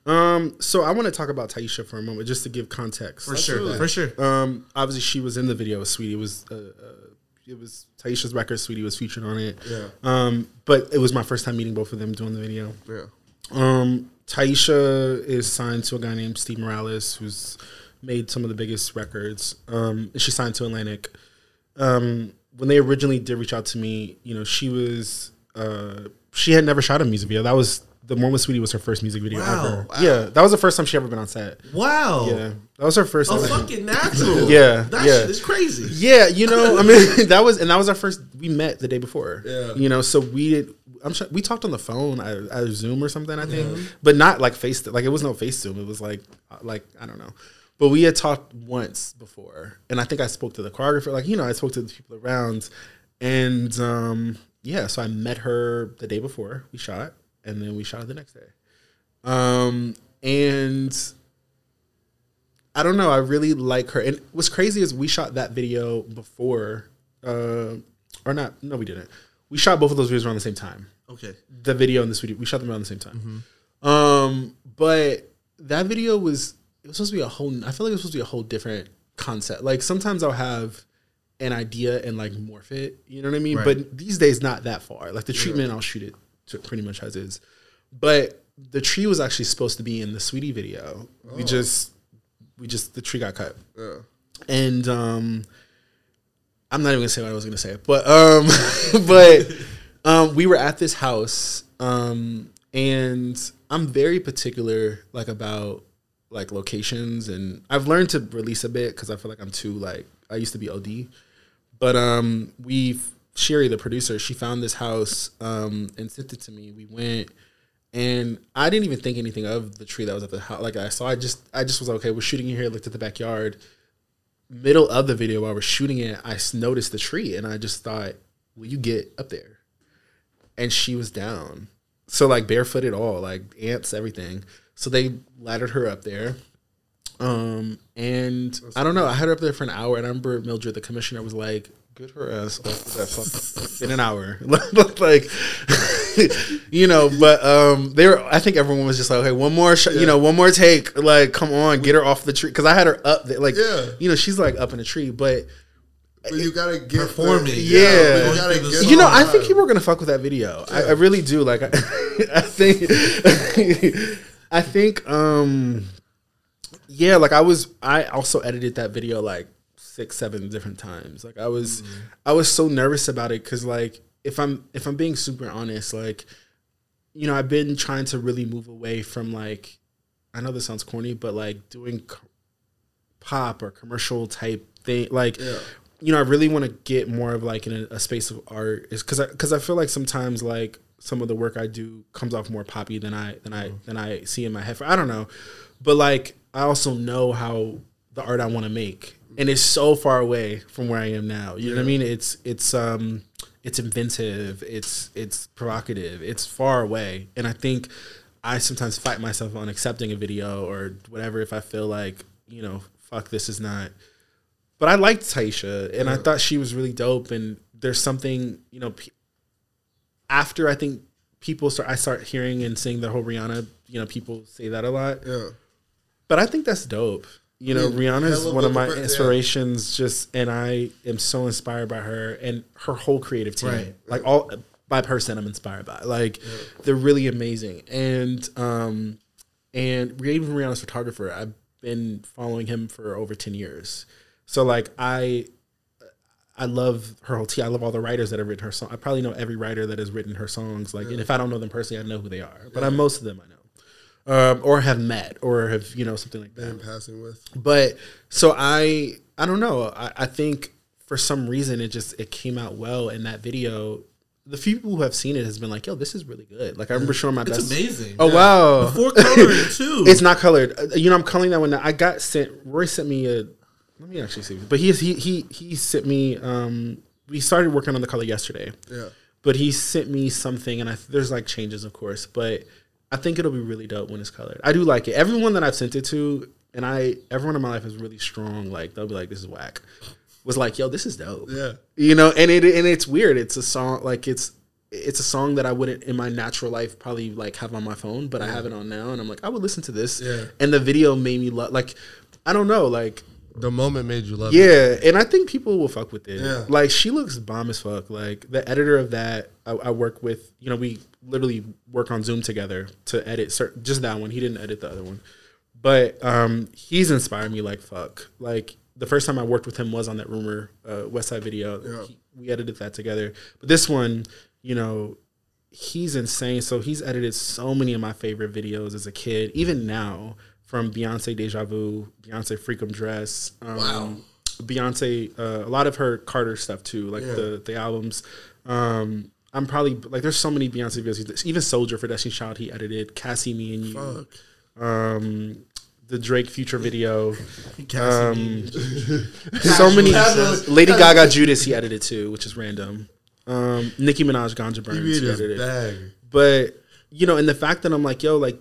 Um, so I want to talk about Taisha for a moment, just to give context. for sure, for sure. Um, obviously she was in the video Saweetie. It was uh, uh, it was Taisha's record. Saweetie was featured on it. Yeah. Um, but it was my first time meeting both of them doing the video. Yeah. Um, Taisha is signed to a guy named Steve Morales, who's made some of the biggest records. Um, she's signed to Atlantic. Um, when they originally did reach out to me, you know, she was uh, she had never shot a music video. That was the with Saweetie was her first music video Wow, ever. wow. Yeah, that was the first time she ever been on set. Wow. Yeah, that was her first. A ever- fucking natural. Yeah, That yeah. shit is crazy. Yeah, you know, I mean, that was and that was our first. We met the day before. Yeah. you know, so we did. I'm sure we talked on the phone, I, I Zoom or something, I think, but not like face. Like it was no face Zoom. It was like uh, like I don't know. But we had talked once before, and I think I spoke to the choreographer. Like you know, I spoke to the people around, and um, yeah, so I met her the day before we shot, and then we shot the next day. Um, and I don't know. I really like her. And what's crazy is we shot that video before, uh, or not? No, we didn't. We shot both of those videos around the same time. Okay. The video and this video, we shot them around the same time. Um, but that video was it was supposed to be a whole. I feel like it was supposed to be a whole different concept. Like sometimes I'll have an idea and like morph it. You know what I mean? Right. But these days, not that far. Like the treatment, I'll shoot it to pretty much as is. But the tree was actually supposed to be in the Saweetie video. We just, we just the tree got cut Yeah. and um I'm not even gonna say what I was gonna say, but um but um we were at this house um and I'm very particular like about like locations and I've learned to release a bit because I feel like I'm too like I used to be OD, but um we Sherry the producer she found this house um and sent it to me. We went. And I didn't even think anything of the tree that was at the house. Like I saw, I just, I just was like, okay. We're shooting in here. Looked at the backyard middle of the video while we're shooting it, I noticed the tree and I just thought, will you get up there? And she was down. So like barefooted all, like ants, everything. So they laddered her up there. Um, and I don't know, I had her up there for an hour and I remember Mildred, the commissioner, was like, Get her ass off that fuck in an hour. like you know, but um they were I think everyone was just like, okay, one more sh- you know, one more take. Like, come on, get her off the tree. Cause I had her up there. Like Yeah. you know, she's like up in a tree, but But you gotta get Performing. The, Yeah. but you gotta Through get you know, I think people are gonna fuck with that video. I, I really do. Like, I, I think, I think, um, yeah. Like, I was, I also edited that video like six, seven different times. Like, I was, I was so nervous about it because, like, if I'm, if I'm being super honest, like, you know, I've been trying to really move away from like, I know this sounds corny, but like doing co- pop or commercial type thing, like Yeah. you know, I really want to get more of like in a, a space of art is because I because I feel like sometimes like some of the work I do comes off more poppy than I than I than I see in my head. I don't know, but like I also know how the art I want to make, and it's so far away from where I am now. You know what I mean? It's it's um it's inventive, it's it's provocative, it's far away, and I think I sometimes fight myself on accepting a video or whatever if I feel like you know fuck this is not but I liked Taisha, and I thought she was really dope. And there's something, you know, after I think people start, I start hearing and seeing the whole Rihanna. You know, people say that a lot, Yeah. but I think that's dope. You know, Yeah, Rihanna is one of my per- yeah. inspirations. Just, and I am so inspired by her and her whole creative team. Right. Like all by person, I'm inspired by. Like they're really amazing. And um, and even Rihanna's photographer, I've been following him for over ten years. So like I I love her whole team. I love all the writers that have written her song. I probably know every writer that has written her songs. Like, and if I don't know them personally, I know who they are. But I, most of them I know, um, or have met, or have you know something like that. Been passing with. But so I, I don't know. I, I think for some reason it just it came out well in that video. The few people who have seen it has been like, "Yo, this is really good." Like I remember showing my best. It's amazing. Oh wow! Before coloring too. It's not colored. Uh, You know, I'm coloring that one. I got sent. Roy sent me a. Let me actually see. But he he he he sent me. Um, we started working on the color yesterday, Yeah. but he sent me something, and I there's like changes, of course, but I think it'll be really dope when it's colored. I do like it. Everyone that I've sent it to, and I everyone in my life is really strong. Like they'll be like, "This is whack." Was like, "Yo, this is dope." Yeah. you know and it and it's weird it's a song like it's it's a song that i wouldn't in my natural life probably like have on my phone but i have it on now and i'm like i would listen to this Yeah. and the video made me love like i don't know like The moment made you love it. yeah and i think people will fuck with it. Yeah. like she looks bomb as fuck. Like the editor of that i, I work with you know we literally work on zoom together to edit cer- just that one. He didn't edit the other one. But um he's inspired me like fuck. Like the first time i worked with him was on that rumor uh, Westside video. Yeah. He- we edited that together. But this one you know he's insane. So he's edited so many of my favorite videos as a kid even now from beyonce deja vu beyonce freakum dress um, Wow. beyonce uh, a lot of her carter stuff too like Yeah. the the albums um I'm probably like there's so many Beyonce videos. Even Soldier for Destiny Child he edited. Cassie, Me and You Fuck. um, the Drake Future video. Um, so many. Lady Gaga Judas he edited too, which is random. Um, Nicki Minaj Ganja Burns he edited. bag. But you know, and the fact that I'm like, yo, like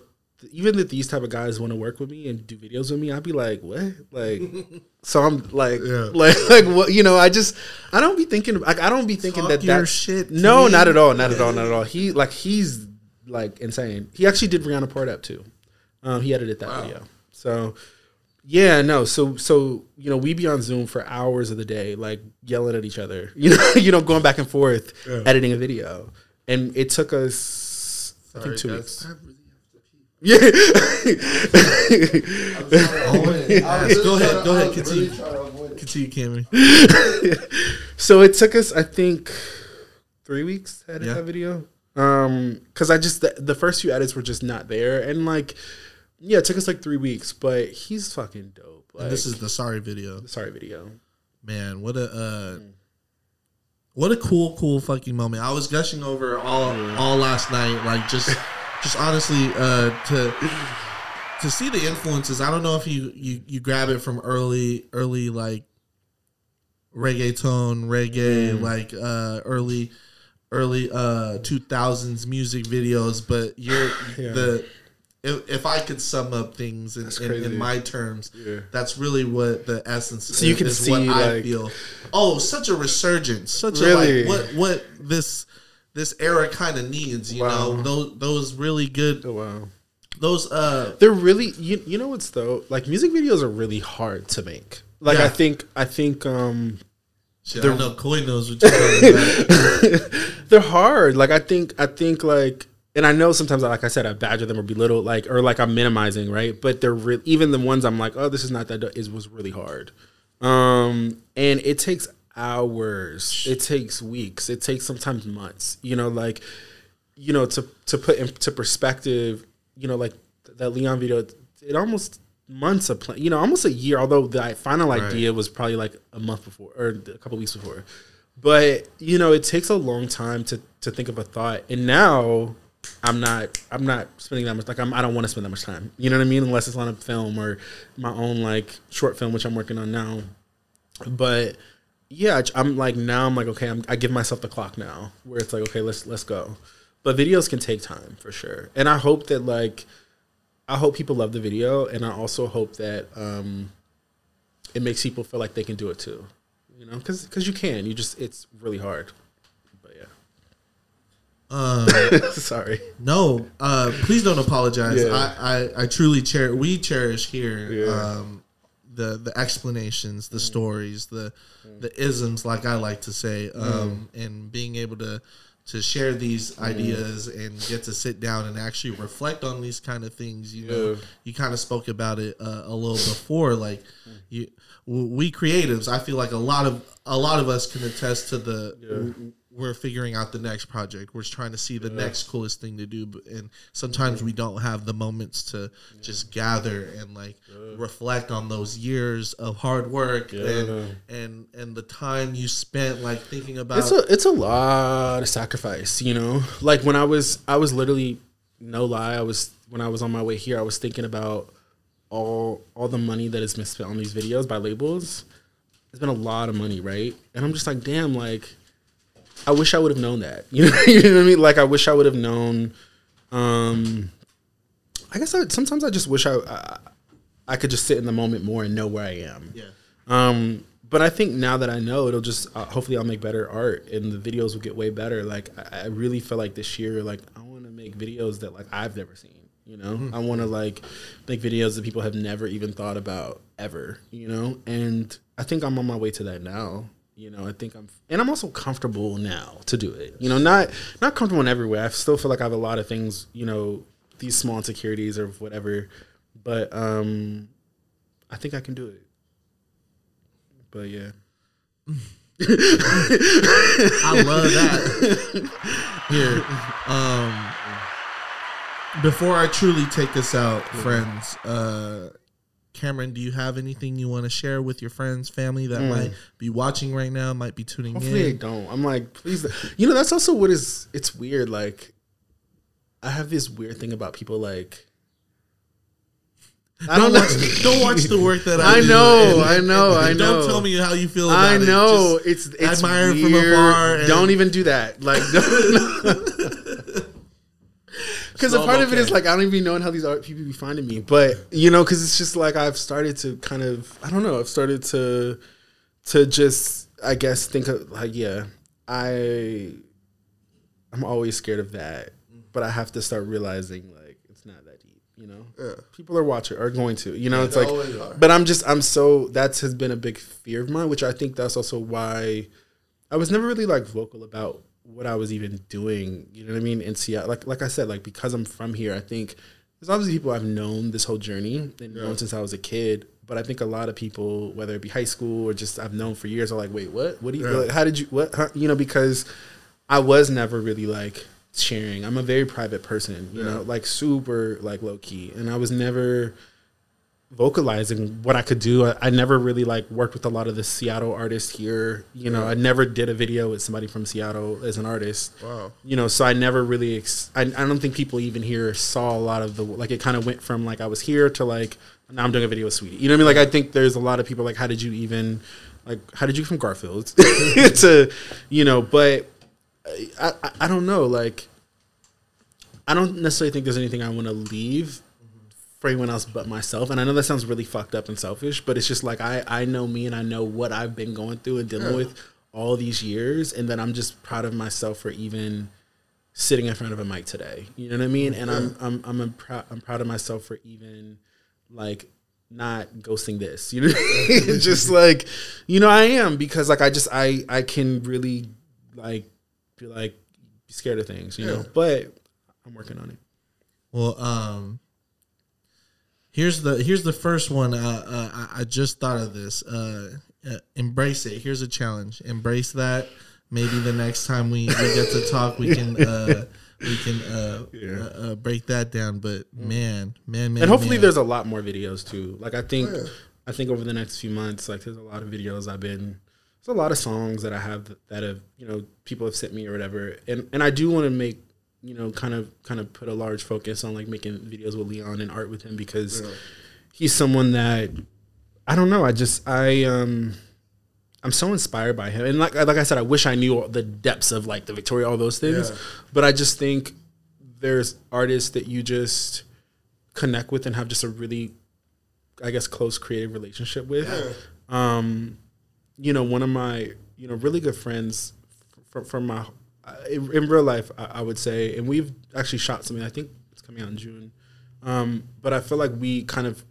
even if these type of guys want to work with me and do videos with me, I'd be like, what? Like, so I'm like, Yeah. like, like what? You know, I just, I don't be thinking, like, I don't be thinking Talk that your that shit No, me. not at all, not at all, not at all. He like he's like insane. He actually did Rihanna Pour It Up too. Um, he edited that Wow. video. So yeah, no. So so you know, we be on Zoom for hours of the day, like yelling at each other. You know, you know, going back and forth, Yeah. editing a video, and it took us I think two guys. weeks. Really Yeah. Go ahead, go ahead, continue. Continue, Cammy. so it took us, I think, three weeks to edit Yeah. that video. Um, because I just the, the first few edits were just not there, and like, yeah, it took us like three weeks. But he's fucking dope. Like, this is the sorry video. sorry video. Man, what a uh what a cool, cool fucking moment. I was gushing over all all last night, like just just honestly, uh to to see the influences. I don't know if you you you grab it from early early like reggaeton, reggae, like uh early early uh 2000s music videos, but you're Yeah. the if, if I could sum up things in, in, in my terms, Yeah. that's really what the essence So you can is see, what I feel. Oh, such a resurgence, such Really? a like what what this this era kind of needs. You Wow. know, those those really good Oh wow. those uh They're really you, you know what's though like music videos are really hard to make. Like Yeah. I think I think um shit. I know Coy knows what you're they're hard. Like I think I think like and I know sometimes like I said I badger them or belittle like or like I'm minimizing, right? But they're re- even the ones I'm like, "Oh, this is not that do- was really hard." Um and it takes hours. It takes weeks. It takes sometimes months. You know like you know to to put into perspective, you know like that Leon video it almost months of plan, you know, almost a year. Although the final idea was probably like a month before or a couple weeks before. But you know, it takes a long time to to think of a thought. And now I'm not I'm not spending that much like I'm I don't want to spend that much time. You know what I mean? Unless it's on a film or my own like short film, which I'm working on now. But yeah, I'm like now I'm like okay, I'm, I give myself the clock now where it's like okay, let's let's go. But videos can take time for sure, and I hope that like I hope people love the video, and I also hope that um, it makes people feel like they can do it too. You know, because because you can. You just it's really hard. But yeah, sorry. no, uh, please don't apologize. Yeah. I, I I truly cherish. We cherish here. Yeah. Um, the the explanations, the mm. stories, the mm. the isms, like I like to say, mm. um, and being able to to share these ideas and get to sit down and actually reflect on these kind of things. You know, you kind of spoke about it uh, a little before, like you, we creatives. I feel like a lot of a lot of us can attest to the. We're figuring out the next project. We're trying to see the next coolest thing to do, and sometimes we don't have the moments to just gather and like reflect on those years of hard work and and and the time you spent like thinking about. It's a it's a lot of sacrifice, you know. Like when I was I was literally no lie, I was when I was on my way here, I was thinking about all all the money that has been spent on these videos by labels. It's been a lot of money, right? And I'm just like, damn, like I wish I would have known that. You know, you know what I mean? Like I wish I would have known um I guess I, sometimes I just wish I, I I could just sit in the moment more and know where I am. yeah. Um, but I think now that I know, it'll just uh, hopefully I'll make better art and the videos will get way better. Like I, I really feel like this year, like I want to make videos that like I've never seen. You know, I want to like make videos that people have never even thought about ever. You know, and I think I'm on my way to that now. You know, I think I'm, and I'm also comfortable now to do it. You know, not not comfortable in every way. I still feel like I have a lot of things. You know, these small insecurities or whatever, but um, I think I can do it. But yeah. I love that. Here, um, before I truly take this out, friends, uh, Cameron, do you have anything you want to share with your friends, family that mm. might be watching right now, might be tuning Hopefully I in? don't. I'm like, please. You know, that's also what is. It's weird. Like, I have this weird thing about people. Like, I Don't don't watch, don't watch the work that I, I know, and- I know, I know. Don't tell me how you feel. About. I know Just it's it's admire weird. from afar don't even do that. Like, because a part of it is like I don't even know how these people be finding me. But you know, because it's just like I've started to kind of I don't know. I've started to to just I guess think of like yeah I I'm always scared of that, but I have to start realizing like it's not that deep. You know, Yeah. people are watching are going to. You know, it's like but I'm just I'm so that has been a big fear of mine, which I think that's also why I was never really like vocal about what I was even doing. You know what I mean? In Seattle, like like I said, like because I'm from here, I think there's obviously people I've known this whole journey and known since I was a kid. But I think a lot of people, whether it be high school or just I've known for years, are like, wait, what? What do you? Yeah. Like, how did you? What? Huh? You know, because I was never really like sharing. I'm a very private person, you know, like super like low key, and I was never vocalizing what I could do. I, I never really like worked with a lot of the Seattle artists here. You know, I never did a video with somebody from Seattle as an artist. Wow. You know, so I never really. Ex- I, I don't think people even here saw a lot of the like. It kind of went from like I was here to like now I'm doing a video with Saweetie. You know what I mean? Like I think there's a lot of people like, how did you even like how did you from Garfield to you know? But I, I I don't know like. I don't necessarily think there's anything I want to leave for anyone else but myself. And I know that sounds really fucked up and selfish, but it's just like I I know me and I know what I've been going through and dealing with all these years, and then I'm just proud of myself for even sitting in front of a mic today. You know what I mean? And I'm I'm I'm a proud I'm proud of myself for even like not ghosting this. You know, just like you know I am because like I just I I can really like be like be scared of things. You know, but I'm working on it. Well, um, here's the here's the first one. Uh, uh, I, just thought of this. Uh, uh, embrace it. Here's a challenge. Embrace that. Maybe the next time we, we get to talk, we can uh, we can uh, uh, uh, break that down. But man, man, man, and hopefully man. there's a lot more videos too like i think yeah. i think over the next few months like there's a lot of videos i've been there's a lot of songs that i have that, that have you know people have sent me or whatever and and i do want to make you know kind of kind of put a large focus on like making videos with leon and art with him because he's someone that i don't know i just i um I'm so inspired by him, and like like I said, I wish I knew all the depths of like the Victoria, all those things. Yeah. But I just think there's artists that you just connect with and have just a really, I guess, close creative relationship with. Um, you know, one of my you know really good friends from from my in, in real life, I, I would say, and we've actually shot something. I think it's coming out in June. Um, but I feel like we kind of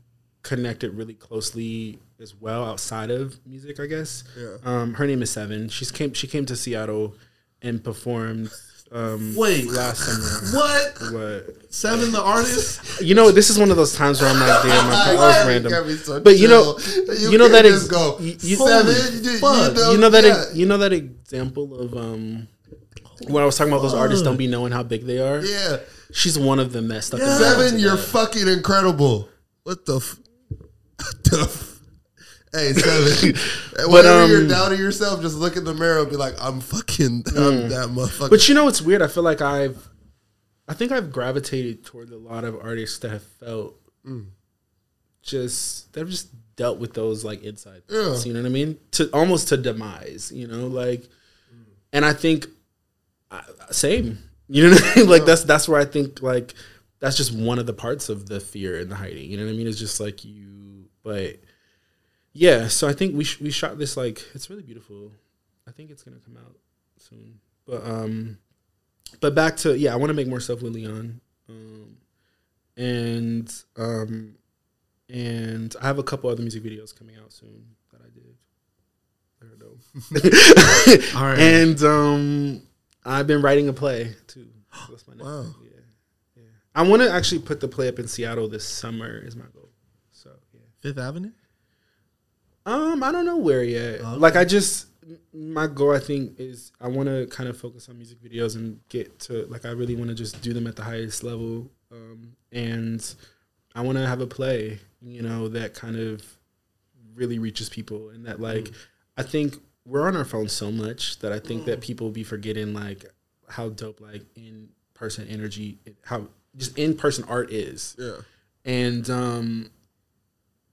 connected really closely as well outside of music. I guess. Yeah. Um, her name is Sevyn. She's came. She came to Seattle and performed um, Wait, last summer. what? What? Sevyn the artist? You know, this is one of those times where I'm like, damn, I, I was random. so But you know- chill. you know that ex- go you- you- Sevyn. You, you know, you know that yeah. you know that example of um when I was talking about those artists don't be knowing how big they are. yeah. She's one of them that stuck. in Sevyn, you're fucking incredible. What the? F- what the f- hey, Sevyn. Whenever um, you're doubting yourself, just look in the mirror and be like, "I'm fucking, I'm that motherfucker." But you know what's weird? I feel like I've, I think I've gravitated toward a lot of artists that have felt just they've just dealt with those like inside thoughts. Yeah. You know what I mean? To almost to demise. You know, like, and I think I, same. You know what I mean? Like that's that's where I think like that's just one of the parts of the fear and the hiding. You know what I mean? It's just like you, but yeah. So I think we sh- we shot this like it's really beautiful. I think it's gonna come out soon. But um, but back to yeah, I want to make more stuff with Leon, um, and um, and I have a couple other music videos coming out soon that I did. I don't know. All right. And um, I've been writing a play too. So that's my next Wow. Yeah, yeah. I want to actually put the play up in Seattle this summer. Is my goal. So yeah. Fifth Avenue? Um, I don't know where yet. Okay. Like I just my goal I think is I want to kind of focus on music videos and get to like I really want to just do them at the highest level. Um, and I want to have a play, you know, that kind of really reaches people and that like I think we're on our phones so much that I think that people be forgetting like how dope like in person energy how just in person art is. Yeah, and um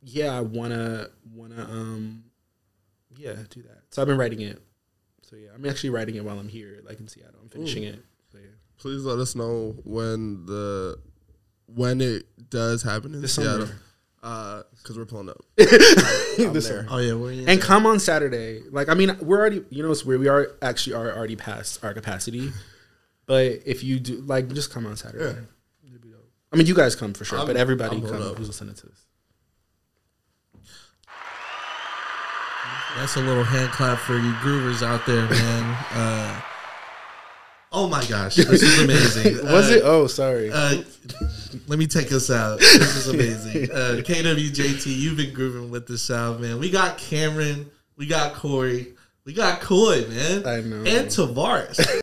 yeah i wanna wanna um yeah do that. So i've been writing it. So yeah i'm actually writing it while i'm here like in seattle. I'm finishing it. So, yeah. please let us know when the when it does happen in This Seattle. summer. Uh, because we're pulling up. This summer. Oh yeah, we're in and come on saturday like i mean we're already you know it's weird we are actually are already past our capacity but if you do like just come on saturday Yeah. It'd be dope. i mean you guys come for sure I'm- but everybody I'm come up. who's listening to this That's a little hand clap for you groovers out there, man. Uh, oh my gosh, this is amazing. was Uh, it oh sorry Uh, let me take us out. This is amazing. Uh, KWJT, you've been grooving with the South, man. We got Cameron, we got Corey, we got Coy, man, I know. and Tavares.